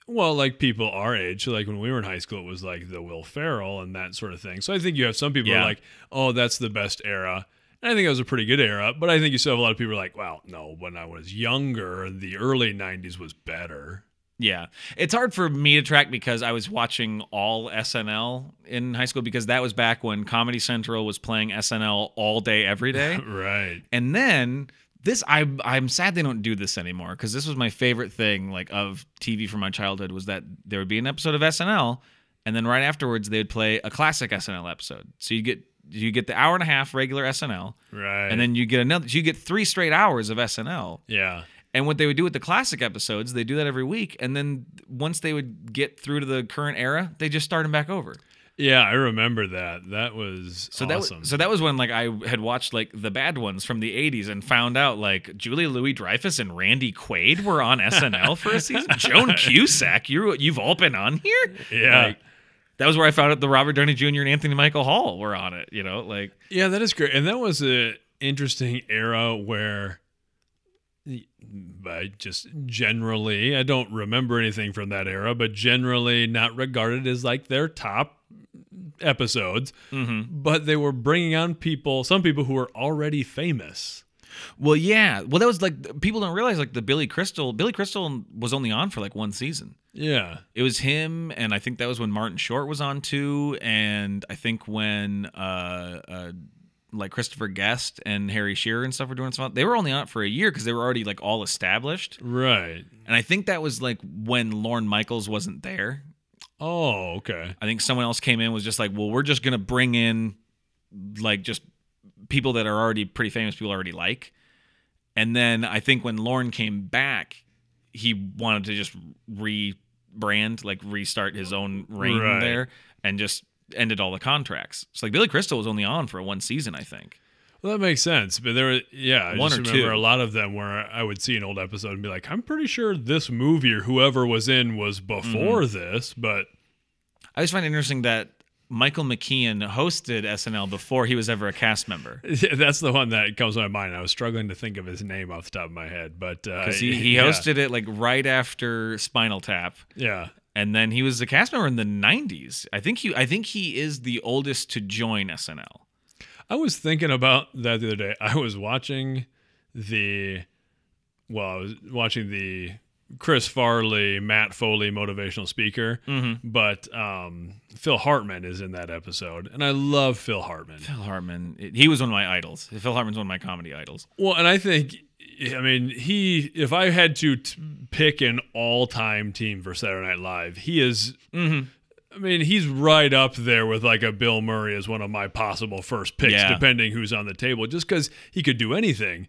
well, like people our age, so like when we were in high school, it was like the Will Ferrell and that sort of thing. So I think you have some people Yeah. like, oh, that's the best era. And I think it was a pretty good era, but I think you still have a lot of people like, well, no, when I was younger, the early 90s was better. Yeah. It's hard for me to track because I was watching all SNL in high school because that was back when Comedy Central was playing SNL all day, every day. Right. And then this I I'm sad they don't do this anymore because this was my favorite thing like of TV from my childhood was that there would be an episode of SNL and then right afterwards they would play a classic SNL episode. So you get you get the hour and a half regular SNL Right. and then you get another you get 3 straight hours of SNL. yeah. And what they would do with the classic episodes, they do that every week and then once they would get through to the current era, they just start them back over. Yeah, I remember that. That was So awesome. that was, so that was when like I had watched like the bad ones from the 80s and found out like Julia Louis Dreyfus and Randy Quaid were on SNL for a season. Joan Cusack, you you've all been on here. Yeah. Like, that was where I found out the Robert Downey Jr. and Anthony Michael Hall were on it. You know, like Yeah, that is great. And that was an interesting era where I just generally I don't remember anything from that era, but generally not regarded as like their top episodes. Mm-hmm. But they were bringing on people, some people who were already famous. Well, yeah. Well, that was like people don't realize like the Billy Crystal. Billy Crystal was only on for like one season. Yeah, It was him, and I think that was when Martin Short was on too, and I think when uh, uh like Christopher Guest and Harry Shearer and stuff were doing stuff. They were only on it for a year because they were already like all established, right. and I think that was like when Lorne Michaels wasn't there. Oh, okay. I think someone else came in was just like, well, we're just gonna bring in like just people that are already pretty famous, people already like. And then I think when Lorne came back, he wanted to just rebrand, like restart his own reign Right. there, and just ended all the contracts. So like Billy Crystal was only on for one season, I think. Well, that makes sense. But there, were, yeah, I One just remember two. a lot of them where I would see an old episode and be like, I'm pretty sure this movie or whoever was in was before Mm-hmm. this, but I just find it interesting that Michael McKean hosted SNL before he was ever a cast member. Yeah, that's the one that comes to my mind. I was struggling to think of his name off the top of my head, but uh, he, he yeah, hosted it like right after Spinal Tap. Yeah, and then he was a cast member in the 90s i think he i think he is the oldest to join snl I was thinking about that the other day. I was watching the, well, I was watching the Chris Farley, Matt Foley motivational speaker, Mm-hmm. but um, Phil Hartman is in that episode, and I love Phil Hartman. phil hartman he was one of my idols phil hartman's one of my comedy idols Well, and I think, I mean, he, if I had to t- pick an all time team for Saturday Night Live, he is, Mm-hmm. I mean, he's right up there with like a Bill Murray as one of my possible first picks, Yeah. depending who's on the table, just because he could do anything.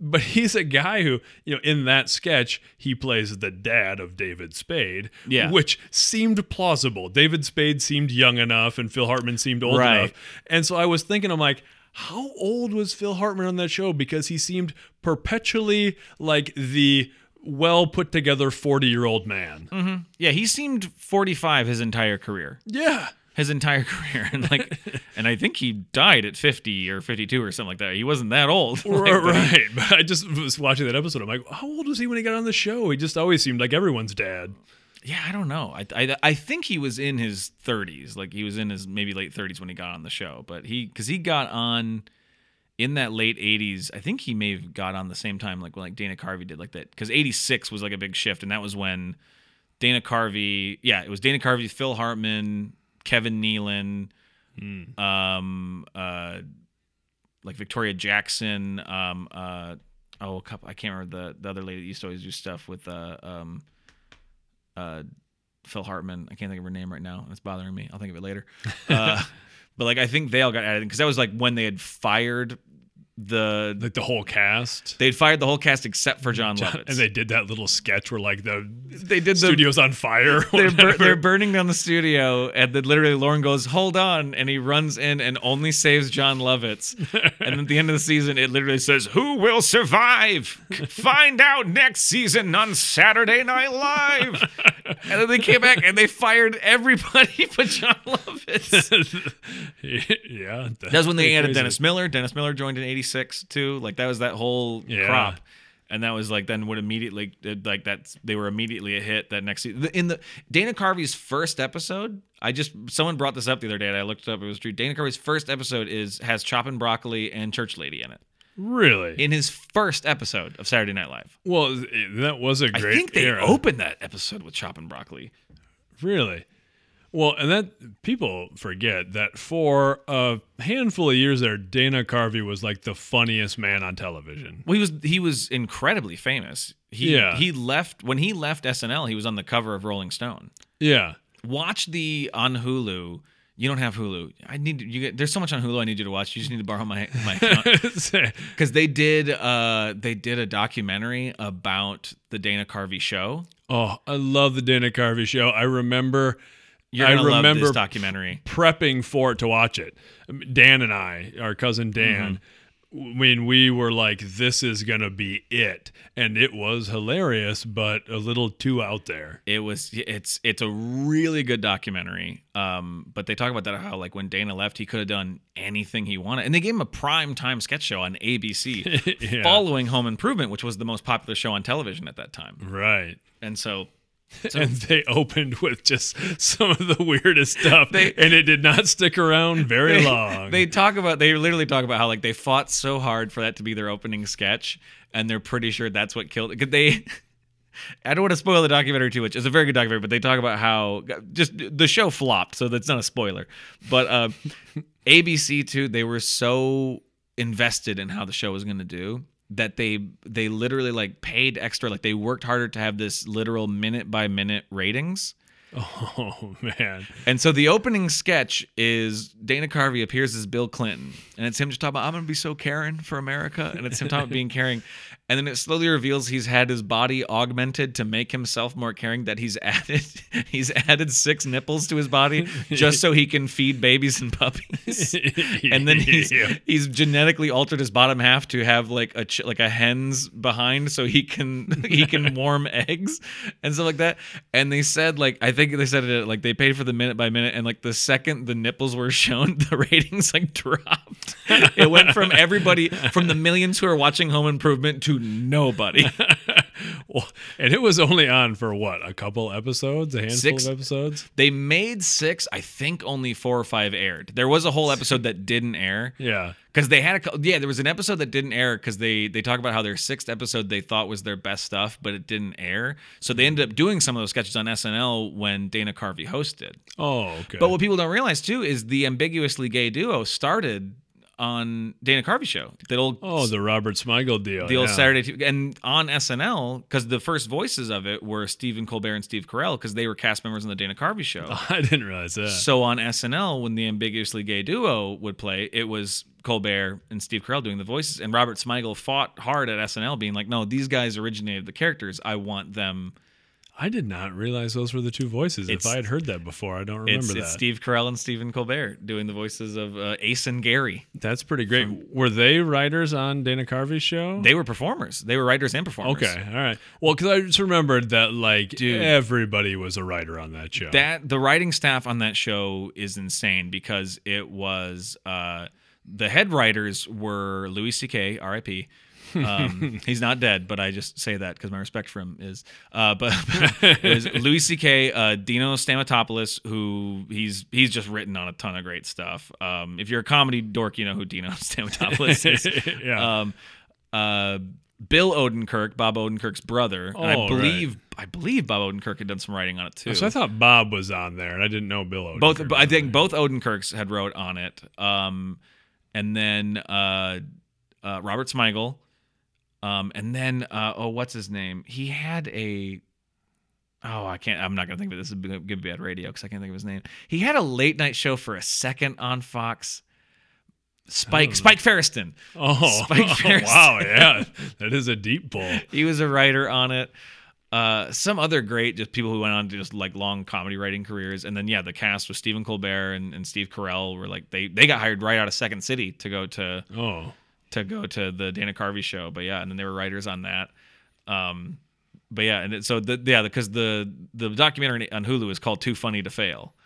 But he's a guy who, you know, in that sketch, he plays the dad of David Spade, Yeah. which seemed plausible. David Spade seemed young enough, and Phil Hartman seemed old Right. enough. And so I was thinking, I'm like, how old was Phil Hartman on that show? Because he seemed perpetually like the well put together 40 year old man. Mm-hmm. yeah he seemed 45 his entire career Yeah. His entire career and like and i think he died at 50 or 52 or something like that he wasn't that old Like, Right, but right. But I just was watching that episode. I'm like, how old was he when he got on the show? He just always seemed like everyone's dad. yeah i don't know I, I i think he was in his 30s like he was in his maybe late 30s when he got on the show but he because he got on in that late 80s i think he may have got on the same time like like dana carvey did like that because 86 was like a big shift and that was when dana carvey yeah it was dana carvey phil hartman kevin nealon um uh like victoria jackson um uh oh a couple i can't remember the the other lady that used to always do stuff with uh um uh phil hartman. I can't think of her name right now. It's bothering me. I'll think of it later. Uh but like i think they all got added because that was like when they had fired the Like the whole cast. they'd fired the whole cast except for John Lovitz. And they did that little sketch where like the they did the studio's on fire. they're, bur- they're burning down the studio, and then literally Lorne goes, "Hold on," and he runs in and only saves John Lovitz. and at the end of the season, it literally says, "Who will survive? Find out next season on Saturday Night Live." and then they came back and they fired everybody but John Lovitz. yeah. That's when they added crazy. Dennis Miller. Dennis Miller joined in '86 too. Like that was that whole Yeah. crop, and that was like then would immediately like that. They were immediately a hit that next season. In the Dana Carvey's first episode, I just someone brought this up the other day, and I looked it up. It was true. Dana Carvey's first episode is has chopping broccoli and church lady in it. Really? In his first episode of Saturday Night Live, well, that was a great I think they era. opened that episode with chopping broccoli. Really? Well, and that people forget that for a handful of years there, Dana Carvey was like the funniest man on television. Well, he was he was incredibly famous. He Yeah. he left when he left SNL. He was on the cover of Rolling Stone. Yeah. watch the on Hulu. You don't have Hulu. I need you. Get, there's so much on Hulu. I need you to watch. You just need to borrow my my account because they did uh they did a documentary about the Dana Carvey show. oh, I love the Dana Carvey show. I remember You're I remember this documentary. prepping for it to watch it. Dan and I, our cousin Dan, when we were like, this is going to be it. And it was hilarious, but a little too out there. It was it's it's a really good documentary. Um, but they talk about that how like when Dana left, he could have done anything he wanted, and they gave him a prime time sketch show on ABC Yeah. following Home Improvement, which was the most popular show on television at that time. Right. And so and they opened with just some of the weirdest stuff, They- and it did not stick around very long. They talk about they literally talk about how like they fought so hard for that to be their opening sketch, and they're pretty sure that's what killed it. They, I don't want to spoil the documentary too much. It's a very good documentary, but they talk about how just the show flopped, so that's not a spoiler. But uh, ABC too, they were so invested in how the show was going to do that they they literally like paid extra, like they worked harder to have this literal minute by minute ratings. oh man, And so the opening sketch is Dana Carvey appears as Bill Clinton, and it's him just talking about I'm gonna be so caring for America, and it's him talking about being caring, and then it slowly reveals he's had his body augmented to make himself more caring. That he's added he's added six nipples to his body just so he can feed babies and puppies, and then he's Yeah. he's genetically altered his bottom half to have like a ch- like a hen's behind so he can he can warm eggs and stuff like that and they said like i think they said it like they paid for the minute by minute and like the second the nipples were shown the ratings like dropped it went from everybody from the millions who are watching home improvement to nobody. Well, and it was only on for what a couple episodes, a handful Six- of episodes. they made six. I think only four or five aired. There was a whole episode that didn't air. Yeah, because they had a yeah there was an episode that didn't air because they they talk about how their sixth episode they thought was their best stuff but it didn't air. So they hmm. ended up doing some of those sketches on snl when dana carvey hosted. Oh, okay. but what people don't realize too is the ambiguously gay duo started on dana carvey show that old oh, the Robert Smigel deal. the old yeah. Saturday T- and on SNL because the first voices of it were Stephen Colbert and Steve Carell because they were cast members on the Dana Carvey show. I didn't realize that. So on SNL, when the ambiguously gay duo would play, it was Colbert and Steve Carell doing the voices, and Robert Smigel fought hard at SNL, being like, "No, these guys originated the characters. I want them." I did not realize those were the two voices. It's- if I had heard that before, I don't remember It's, that. it's Steve Carell and Stephen Colbert doing the voices of uh, Ace and Gary. That's pretty great. were they writers on Dana Carvey's show? They were performers. They were writers and performers. okay, all right. Well, because I just remembered that like Dude. everybody was a writer on that show. That the writing staff on that show is insane because it was uh, the head writers were Louis C.K. R.I.P. Um, he's not dead, but I just say that because my respect for him is. Uh, but it was Louis C.K. Uh, Dino Stamatopoulos, who he's he's just written on a ton of great stuff. Um, if you're a comedy dork, you know who Dino Stamatopoulos is. yeah. Um, uh, Bill Odenkirk, Bob Odenkirk's brother, and Oh, I right. believe I believe Bob Odenkirk had done some writing on it too. so I thought Bob was on there, and I didn't know Bill. Odenkirk both I think there. both Odenkirks had wrote on it. Um, and then uh, uh, Robert Smigel. Um, and then uh, oh, what's his name? He had a oh, I can't. I'm not gonna think of it. This is gonna give bad radio because I can't think of his name. He had a late night show for a second on Fox. Spike Spike Feresten. Oh, Spike Feresten. wow, yeah, that is a deep pull. He was a writer on it. Uh, some other great just people who went on to just like long comedy writing careers, and then yeah, the cast was Stephen Colbert and, and Steve Carell were like they they got hired right out of Second City to go to Oh, to go to the Dana Carvey show. But yeah, and then they were writers on that. Um, but yeah, and it, so the yeah because the the documentary on Hulu is called Too Funny to Fail.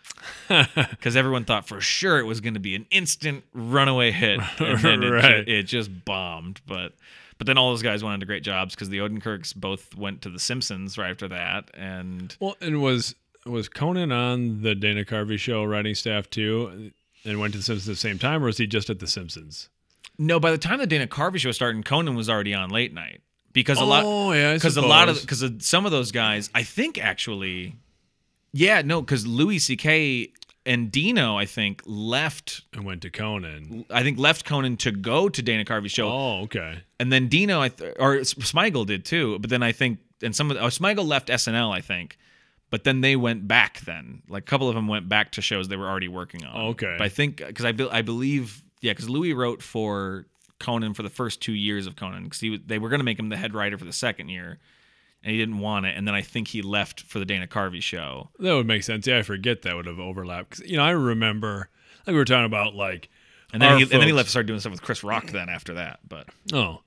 Because everyone thought for sure it was going to be an instant runaway hit, and then it, Right. it just bombed. But but then all those guys went into great jobs because the Odenkirks both went to The Simpsons right after that, and well, and was was Conan on the Dana Carvey show writing staff too, and went to the Simpsons at the same time, or was he just at the Simpsons? No, by the time the Dana Carvey show started, Conan was already on late night because a lot Oh yeah, because a lot of because some of those guys i think actually yeah no because louis ck and dino i think left and went to Conan. i think left conan to go to dana carvey's show Oh, okay. and then dino I th- or smigel did too but then i think and some of the, oh, smigel left snl i think but then they went back then like a couple of them went back to shows they were already working on Okay. but i think because I, be- I believe yeah because louis wrote for conan for the first two years of conan because he they were going to make him the head writer for the second year and he didn't want it and then i think he left for the dana carvey show That would make sense. Yeah, I forget that would have overlapped because you know, I remember like we were talking about like and then he, and then he left to start doing stuff with chris rock then after that but Oh,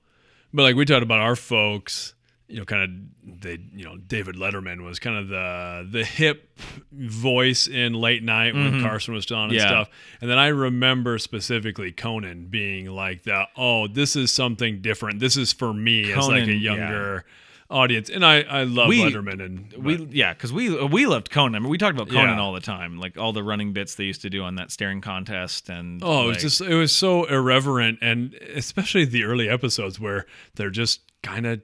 but like we talked about our folks, you know, kind of they, you know, David Letterman was kind of the the hip voice in late night when Carson was still on and Mm-hmm. Yeah. stuff. And then I remember specifically Conan being like that. Oh, this is something different. This is for me as like a Conan, younger audience. And I I love We- Letterman and we but- yeah because we we loved conan I mean, we talked about conan Yeah. all the time like all the running bits they used to do on that staring contest and Oh, it was just it was so irreverent and especially the early episodes where they're just kind of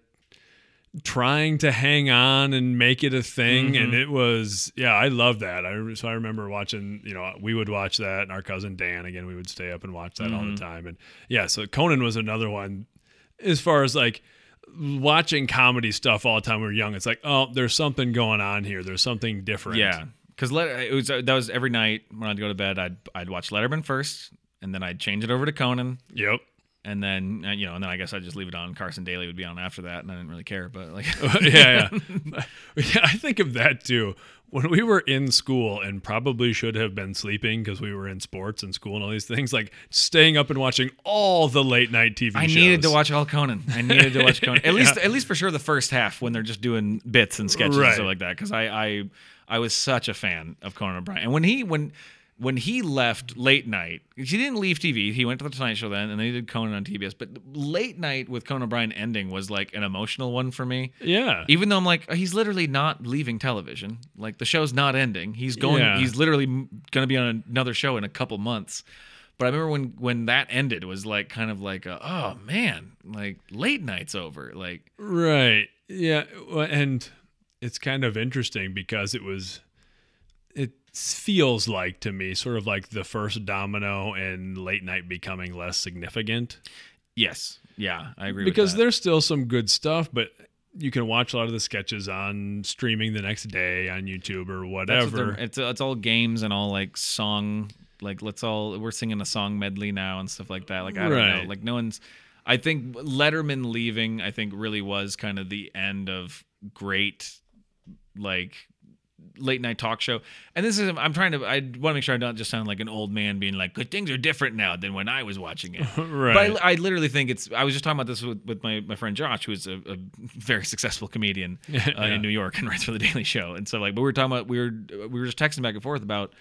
trying to hang on and make it a thing and it was yeah, I love that. I so I remember watching, you know, we would watch that and our cousin Dan again, we would stay up and watch that all the time and yeah, so Conan was another one as far as like watching comedy stuff all the time when we were young. It's like, oh, there's something going on here. There's something different. Yeah, because it was uh, that was every night when I'd go to bed. I'd I'd watch Letterman first, and then I'd change it over to Conan, Yep. And then uh, you know, and then I guess I'd just leave it on. Carson Daly would be on after that, and I didn't really care. But like, yeah, yeah. yeah. I think of that too. When we were in school and probably should have been sleeping because we were in sports and school and all these things, like staying up and watching all the late night TV I shows. needed to watch all Conan. I needed to watch Conan. At least, Yeah. at least for sure, the first half when they're just doing bits and sketches and stuff like that. Because I, I, I was such a fan of Conan O'Brien. And when he, when, when he left late night, he didn't leave TV. He went to the Tonight Show then, and then he did Conan on TBS. But late night with Conan O'Brien ending was like an emotional one for me. Yeah. Even though I'm like, uh, he's literally not leaving television. Like the show's not ending. He's going. Yeah. He's literally going to be on another show in a couple months. But I remember when when that ended, it was like kind of like, a, oh man, like late night's over. Like Right. Yeah. And it's kind of interesting because it was, feels like to me sort of like the first domino in late night becoming less significant. yes, yeah, I agree. because with that. there's still some good stuff, but you can watch a lot of the sketches on streaming the next day on YouTube or That's what whatever. it's it's all games and all like song. Like let's all we're singing a song medley now and stuff like that. Like I don't know. Like no one's. I think Letterman leaving. I think really was kind of the end of great, like late night talk show. And this is I'm trying to I want to make sure I don't just sound like an old man being like, "Good things are different now than when I was watching it." right. But I, I literally think it's. I was just talking about this with, with my, my friend Josh, who's a, a very successful comedian uh, Yeah. in New York and writes for the Daily Show. And so like, but we were talking about we were we were just texting back and forth about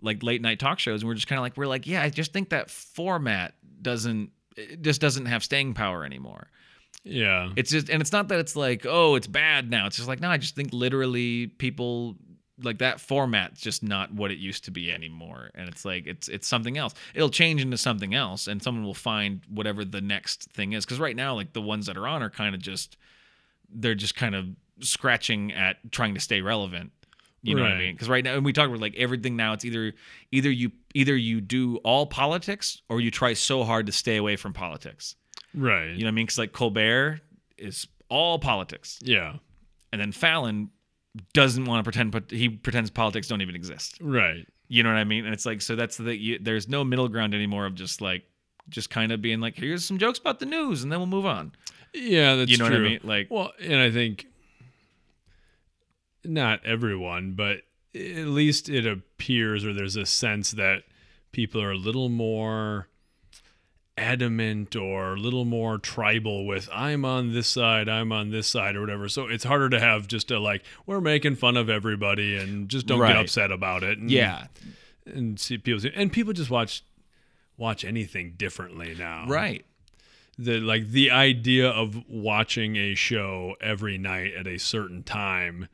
like late night talk shows, and we're just kind of like we're like, yeah, I just think that format doesn't it just doesn't have staying power anymore. Yeah. It's just and it's not that it's like oh it's bad now. It's just like no, I just think literally people like that format's just not what it used to be anymore. And it's like it's it's something else. It'll change into something else and someone will find whatever the next thing is. Because right now like the ones that are on are kind of just they're just kind of scratching at trying to stay relevant. You know what i mean? Because right now and we talk about like everything now it's either either you either you do all politics or you try so hard to stay away from politics right. you know what i mean because like colbert is all politics yeah. and then Fallon doesn't want to pretend, but he pretends politics don't even exist. Right. You know what I mean? And it's like, so that's the you, there's no middle ground anymore of just like just kind of being like, here's some jokes about the news, and then we'll move on. Yeah, that's You know true. what I mean? Like, Well, and I think not everyone, but at least it appears or there's a sense that people are a little more adamant or a little more tribal with I'm on this side, I'm on this side or whatever. So it's harder to have just a like we're making fun of everybody and just don't Right. get upset about it. And, yeah, and see people see, and people just watch watch anything differently now right. the like the idea of watching a show every night at a certain time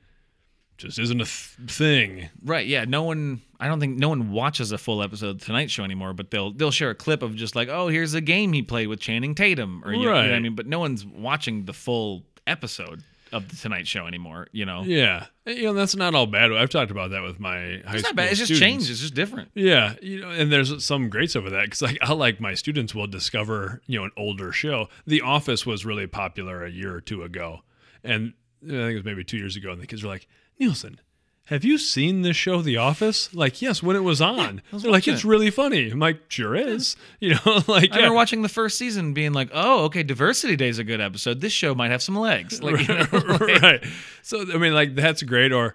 just isn't a th- thing. Right, yeah. No one I don't think no one watches a full episode of Tonight Show anymore, but they'll they'll share a clip of just like, oh, here's a game he played with Channing Tatum. Or you, you know what I mean? But no one's watching the full episode of the Tonight Show anymore, you know. Yeah, you know that's not all bad. I've talked about that with my high It's not bad. It's just students. changed. It's just different. Yeah, you know, and there's some great over that because like I like my students will discover you know an older show. The Office was really popular a year or two ago, and I think it was maybe two years ago, and the kids were like, Nielsen. Have you seen this show, The Office? Like, yes, when it was on. was They're like, it's it. really funny. I'm like, sure is. You know, like, I yeah. remember watching the first season being like, oh, okay, Diversity Day is a good episode. This show might have some legs. Like, you know, like- right. So I mean, like that's great. Or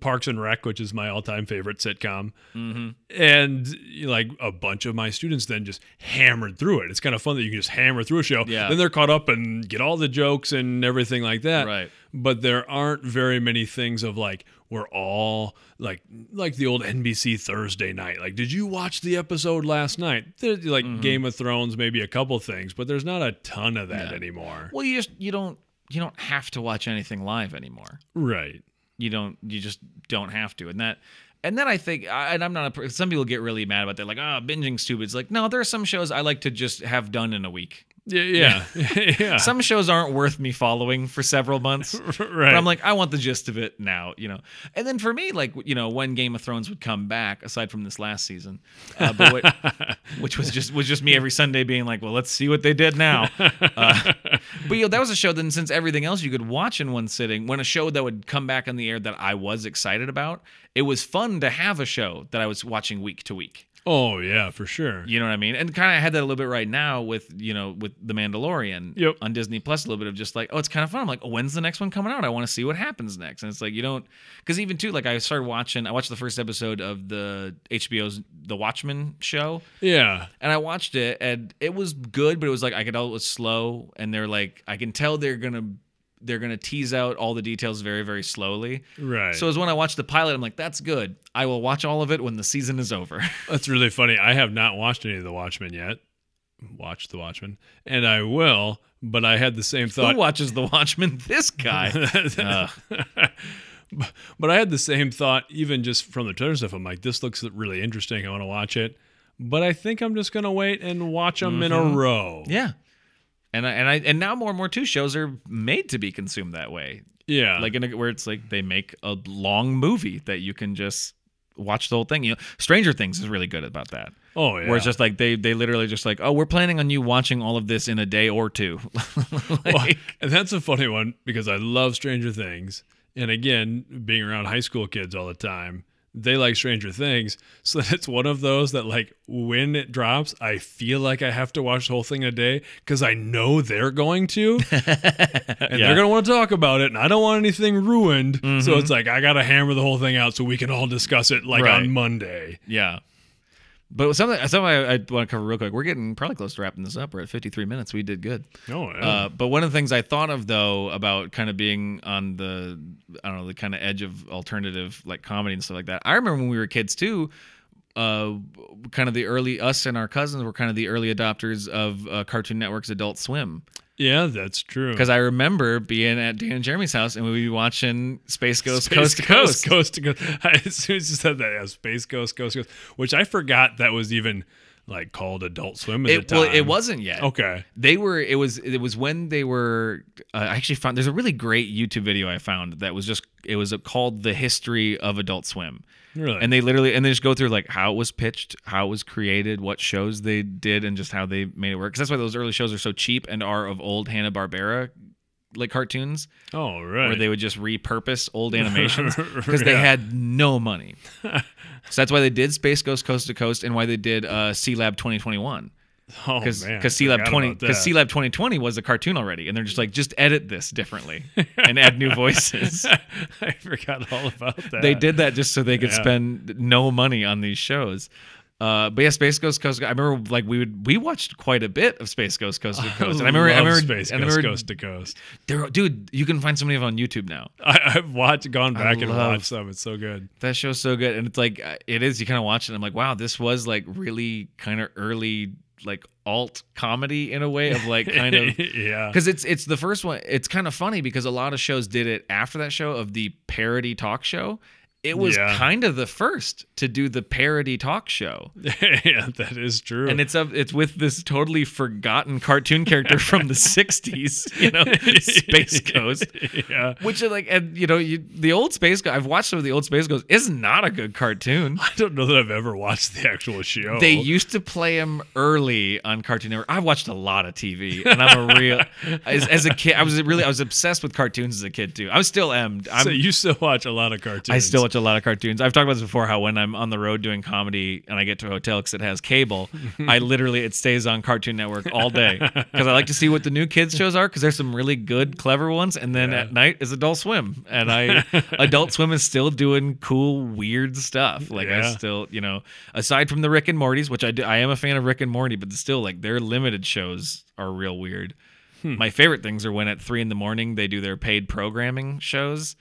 Parks and Rec, which is my all-time favorite sitcom, Mm-hmm. and like a bunch of my students then just hammered through it. It's kind of fun that you can just hammer through a show. Yeah. Then they're caught up and get all the jokes and everything like that. Right. But there aren't very many things of like we're all like like the old NBC Thursday night. Like, did you watch the episode last night? There's like Mm-hmm. Game of Thrones, maybe a couple things, but there's not a ton of that Yeah. anymore. well, you just you don't you don't have to watch anything live anymore. Right. You don't you just don't have to. And that and then i think and i'm not a some people get really mad about that like oh binging stupid. It's like no there are some shows i like to just have done in a week Yeah, yeah, yeah. some shows aren't worth me following for several months right. but i'm like i want the gist of it now you know? And then for me like you know when game of thrones would come back aside from this last season uh, but what, which was just was just me every sunday being like well let's see what they did now. Uh, but you know that was a show then since everything else you could watch in one sitting when a show that would come back on the air that i was excited about it was fun to have a show that i was watching week to week oh yeah, for sure. you know what I mean? And kind of had that a little bit right now with you know with the Mandalorian Yep. on Disney Plus. A little bit of just like, oh, it's kind of fun. I'm like, oh, when's the next one coming out? I want to see what happens next. And it's like you don't because even too like I started watching. I watched the first episode of the HBO's The Watchmen show, Yeah, and I watched it, and it was good, but it was like I could tell it was slow, and they're like I can tell they're gonna they're gonna tease out all the details very very slowly. right. So as when I watched the pilot, I'm like, that's good. I will watch all of it when the season is over. that's really funny. I have not watched any of the Watchmen yet. Watched the Watchmen, and I will. But I had the same thought. Who watches The Watchmen? This guy. Ugh. but I had the same thought even just from the trailer stuff. I'm like, this looks really interesting. I want to watch it. But I think I'm just gonna wait and watch them in a row. Mm-hmm. yeah. And I, and I and now more and more too shows are made to be consumed that way. Yeah, Like in a, where it's like they make a long movie that you can just watch the whole thing. You know, Stranger Things is really good about that. oh yeah. Where it's just like they they literally just like, oh, we're planning on you watching all of this in a day or two. Well, and that's a funny one because I love Stranger Things. And again, being around high school kids all the time, they like Stranger Things. So it's one of those that, like, when it drops, I feel like I have to watch the whole thing in a day because I know they're going to. and Yeah. they're going to want to talk about it. And I don't want anything ruined. Mm-hmm. So it's like, I got to hammer the whole thing out so we can all discuss it, like, Right. on Monday. Yeah. But something, something I, I want to cover real quick. We're getting probably close to wrapping this up. We're at 53 minutes. We did good. Oh, yeah. Uh, but one of the things I thought of though about kind of being on the I don't know the kind of edge of alternative like comedy and stuff like that. I remember when we were kids too. Uh, kind of the early us and our cousins were kind of the early adopters of uh, Cartoon Network's Adult Swim yeah, that's true. because I remember being at Dan and Jeremy's house and we'd be watching Space Ghost Space Coast to Coast. coast to coast. As soon as you said that, yeah, Space Ghost, Coast to Coast, which I forgot that was even like called Adult Swim at It, the time. well, it wasn't yet. Okay. They were. It was. It was when they were. Uh, I actually found there's a really great YouTube video I found that was just. It was called "The History of Adult Swim." Really? and they literally and they just go through like how it was pitched how it was created what shows they did and just how they made it work. Because that's why those early shows are so cheap and are of old hanna-barbera like cartoons. Oh, right. where they would just repurpose old animations because they had no money. So that's why they did space ghost coast to coast and why they did uh Sealab 2021 Oh because man, because Sealab twenty because. Sealab twenty twenty was a cartoon already, and they're just like just edit this differently and add new voices. I forgot all about that. they did that just so they could Yeah. spend no money on these shows. Uh, but yeah, Space Ghost Coast. I remember like we would we watched quite a bit of Space Ghost Coast to Coast, and I remember I love remember, Space and I Ghost remember Coast to Coast. there- dude, you can find so many of them on YouTube now. I, I've watched, gone back and love- watched some. It's so good. That show's so good, and it's like uh, it is. You kind of watch it. and I'm like, wow, this was like really kind of early like alt comedy in a way of like kind of yeah. because it's it's the first one. It's kind of funny because a lot of shows did it after that show of the parody talk show. It was Yeah. kind of the first to do the parody talk show, yeah, that is true. and it's of it's with this totally forgotten cartoon character from the '60s, you know, Space Ghost. yeah. Which is like, and you know, you, the old Space Ghost. I've watched some of the old Space Ghost. Is not a good cartoon. I don't know that I've ever watched the actual show. They used to play him early on Cartoon Network. I watched a lot of TV, and I'm a real as, as a kid. I was really I was obsessed with cartoons as a kid too. I was still am. I'm, so you still watch a lot of cartoons. I still watch a lot of cartoons. I've talked about this before. How when I'm on the road doing comedy and I get to a hotel because it has cable, I literally it stays on Cartoon Network all day because I like to see what the new kids shows are because there's some really good, clever ones. And then Yeah. at night is Adult Swim, and I Adult Swim is still doing cool, weird stuff. Like I still, you know, aside from the Rick and Morty's, which I do, I am a fan of Rick and Morty, but still, like their limited shows are real weird. Hmm. My favorite things are when at three in the morning they do their paid programming shows,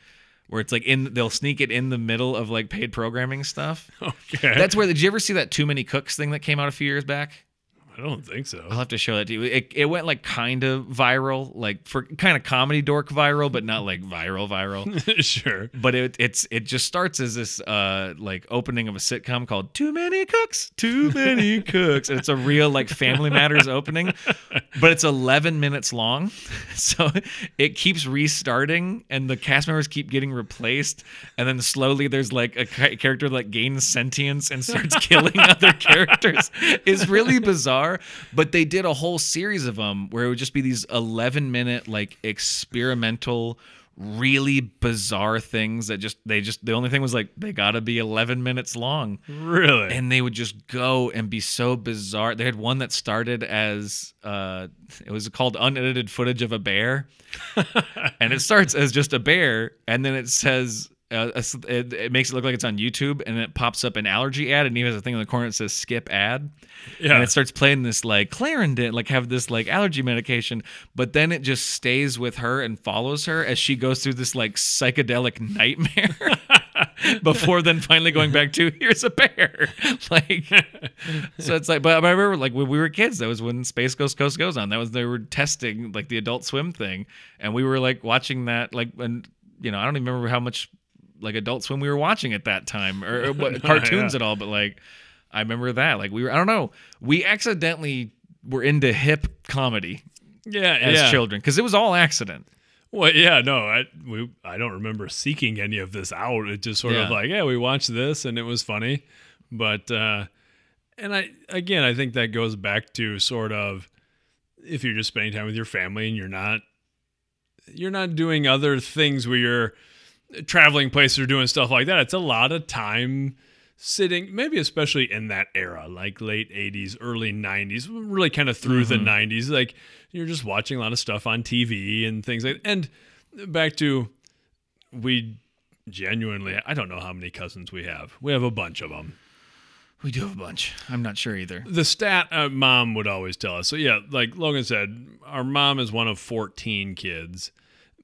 where it's like in they'll sneak it in the middle of like paid programming stuff. Okay. That's where did you ever see that Too Many Cooks thing that came out a few years back? I don't think so. I'll have to show that to you. It, it went like kind of viral, like for kind of comedy dork viral, but not like viral viral. sure. but it it's it just starts as this uh like opening of a sitcom called Too Many Cooks, Too Many Cooks. And it's a real like Family Matters opening, but it's 11 minutes long. So it keeps restarting and the cast members keep getting replaced and then slowly there's like a character that gains sentience and starts killing other characters. It's really bizarre, but they did a whole series of them where it would just be these 11 minute like experimental really bizarre things that just they just the only thing was like they gotta be 11 minutes long. Really? and they would just go and be so bizarre. They had one that started as uh it was called unedited footage of a bear. And it starts as just a bear and then it says uh, it, it makes it look like it's on YouTube, and it pops up an allergy ad, and he has a thing in the corner that says "skip ad," yeah. and it starts playing this like Clarendon, like have this like allergy medication, but then it just stays with her and follows her as she goes through this like psychedelic nightmare. Before then finally going back to here's a bear, like so it's like. But I remember like when we were kids, that was when Space Ghost Coast goes on. That was they were testing like the Adult Swim thing, and we were like watching that like and you know I don't even remember how much like Adult Swim we were watching at that time or, or what cartoons Yeah. at all, but like I remember that. Like we were, I don't know, we accidentally were into hip comedy yeah. as yeah. children because it was all accident. Well, yeah, no, I we I don't remember seeking any of this out. It just sort of like, yeah, we watched this and it was funny, but uh, and I again, I think that goes back to sort of if you're just spending time with your family and you're not you're not doing other things where you're traveling places or doing stuff like that. It's a lot of time sitting, maybe especially in that era, like late 80s, early 90s, really kind of through the 90s. Like you're just watching a lot of stuff on TV and things like that. And back to we genuinely, I don't know how many cousins we have. We have a bunch of them. We do have a bunch. I'm not sure either. The stat uh, mom would always tell us. So yeah, like Logan said, our mom is one of 14 kids,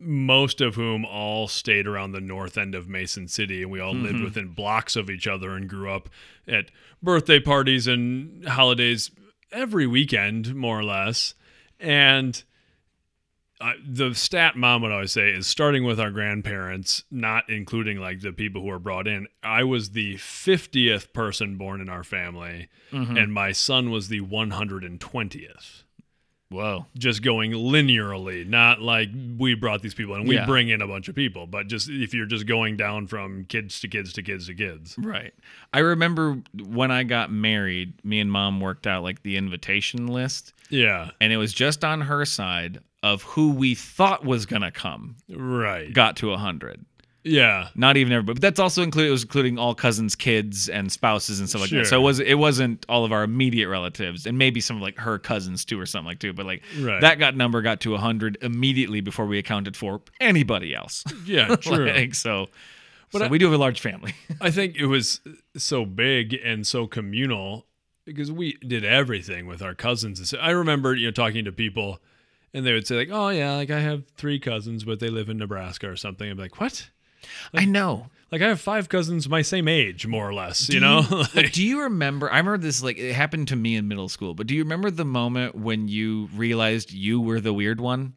most of whom all stayed around the north end of Mason City, and we all lived within blocks of each other and grew up at birthday parties and holidays every weekend, more or less. And uh, the stat mom would always say is starting with our grandparents, not including like the people who were brought in. I was the 50th person born in our family, and my son was the 120th. Whoa. Just going linearly, not like we brought these people and we Yeah. bring in a bunch of people, but just if you're just going down from kids to kids to kids to kids. Right. I remember when I got married, me and mom worked out like the invitation list, Yeah, and it was just on her side of who we thought was going to come right. got to 100. Yeah. Not even everybody, but that's also included. It was including all cousins' kids and spouses and stuff like that. So it was it wasn't all of our immediate relatives, and maybe some of like her cousins too, or something like too. But like Right. that got number got to hundred immediately before we accounted for anybody else. Yeah, true. like, so, so I- we do have a large family. I think it was so big and so communal because we did everything with our cousins. I remember, you know, talking to people and they would say like, "Oh yeah, like I have three cousins, but they live in Nebraska or something." I'm like, "What?" I know. Like I have five cousins my same age, more or less. Do you know, like, Like, do you remember? I remember this like it happened to me in middle school. But do you remember the moment when you realized you were the weird one,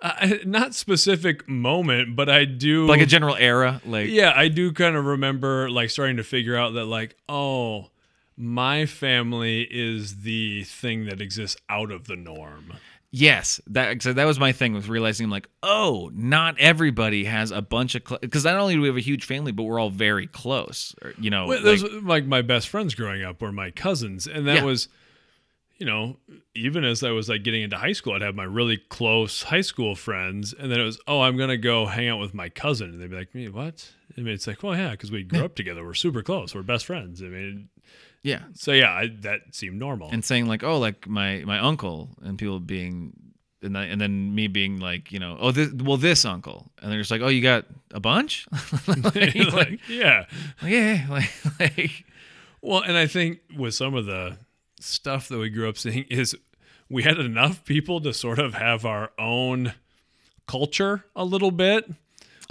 uh, I, not specific moment, but I do like a general era? Like, yeah, I do kind of remember like starting to figure out that like, oh, my family is the thing that exists out of the norm. Yes, that so that was my thing with realizing like, oh, not everybody has a bunch of because not only do we have a huge family, but we're all very close. Or, you know, Well, like- those like my best friends growing up were my cousins, and that Yeah. was, you know, even as I was like getting into high school, I'd have my really close high school friends, and then it was, oh, I'm gonna go hang out with my cousin, and they'd be like, me, what? I mean, it's like, well, yeah, because we grew up together, we're super close, we're best friends. I mean, yeah, so yeah, I, that seemed normal. and saying like, oh, like my my uncle, and people being. And then, and then me being like, you know, oh, this, well, this uncle, and they're just like, oh, you got a bunch, like, like, like, yeah. yeah, like, like, Well, and I think with some of the stuff that we grew up seeing is we had enough people to sort of have our own culture a little bit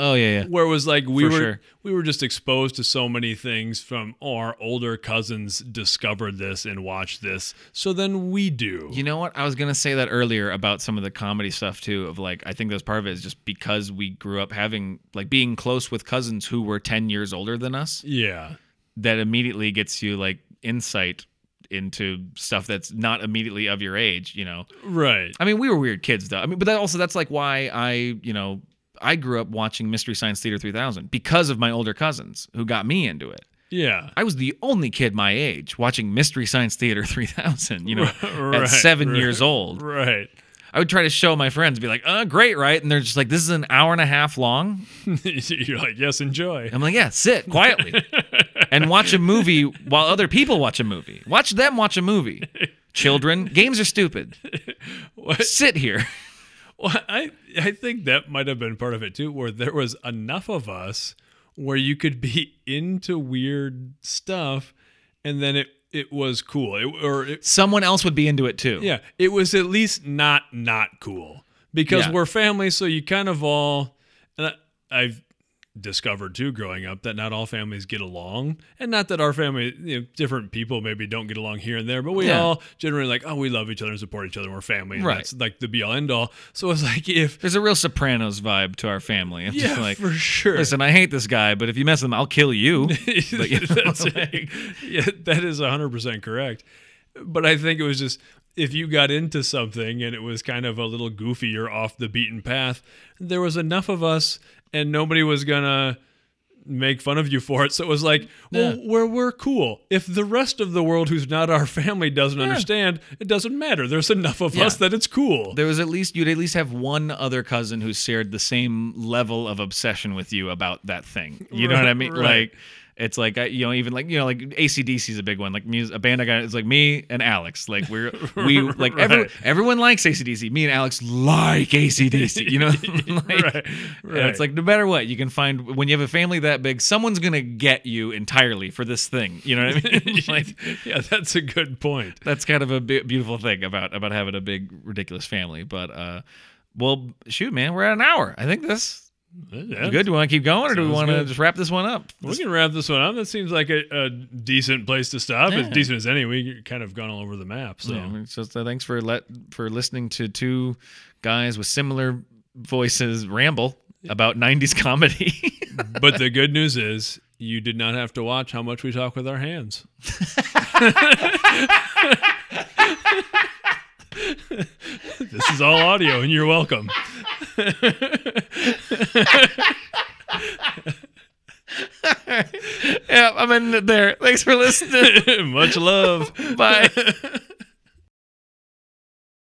oh yeah, yeah, where it was like we For were sure. we were just exposed to so many things from oh, our older cousins discovered this and watched this so then we do You know what? I was gonna say that earlier about some of the comedy stuff too. Of like, I think that's part of it is just because we grew up having like being close with cousins who were ten years older than us. yeah That immediately gets you like insight into stuff that's not immediately of your age. You know, right I mean, we were weird kids though. I mean, but that also that's like why I, you know, I grew up watching Mystery Science Theater 3000 because of my older cousins who got me into it. yeah I was the only kid my age watching Mystery Science Theater 3000, you know, Right, at seven right, years old. right I would try to show my friends, be like, uh, great, right? And they're just like, this is an hour and a half long. you're like yes enjoy I'm like, yeah, sit quietly and watch a movie while other people watch a movie. Watch them watch a movie. Children, games are stupid. What? Sit here. Well, I I think that might have been part of it too, where there was enough of us where you could be into weird stuff, and then it it was cool, it, or it, Someone else would be into it too. yeah, it was at least not not cool because Yeah. we're family, so you kind of all. And I, I've discovered too, growing up, that not all families get along, and not that our family, you know, different people maybe don't get along here and there, but we Yeah. all generally like, oh, we love each other and support each other, and we're family, and Right. That's like the be all end all. So it's like if There's a real Sopranos vibe to our family. I'm yeah, just like, for sure. listen, I hate this guy, but if you mess with him, I'll kill you. But, you know, That's like- Yeah, that is 100% correct. But I think it was just if you got into something and it was kind of a little goofy or off the beaten path, there was enough of us and nobody was to make fun of you for it. So it was like, well, Yeah. we're, we're cool. If the rest of the world who's not our family doesn't understand, it doesn't matter. There's enough of Yeah. us that it's cool. There was at least you'd at least have one other cousin who shared the same level of obsession with you about that thing. You know what I mean? right. Like it's like I- you know even like you know like ACDC is a big one. Like music, a band I got it's like me and Alex. Like we're we like every, everyone likes ACDC. Me and Alex like ACDC. You know, like, Right, right. it's like no matter what you can find when you have a family that big, someone's gonna get you entirely for this thing. You know what I mean? like yeah, that's a good point. that's kind of a beautiful thing about about having a big ridiculous family but uh well shoot man we're at an hour i think this Yeah. is good do we want to keep going or do we want to just wrap this one up We can wrap this one up. That seems like a, a decent place to stop. As decent as any. We kind of gone all over the map. So yeah, so so uh, thanks for let for listening to two guys with similar voices ramble about 90s comedy but the good news is you did not have to watch how much we talk with our hands. this is all audio, and you're welcome. yeah i'm in there thanks for listening Much love. bye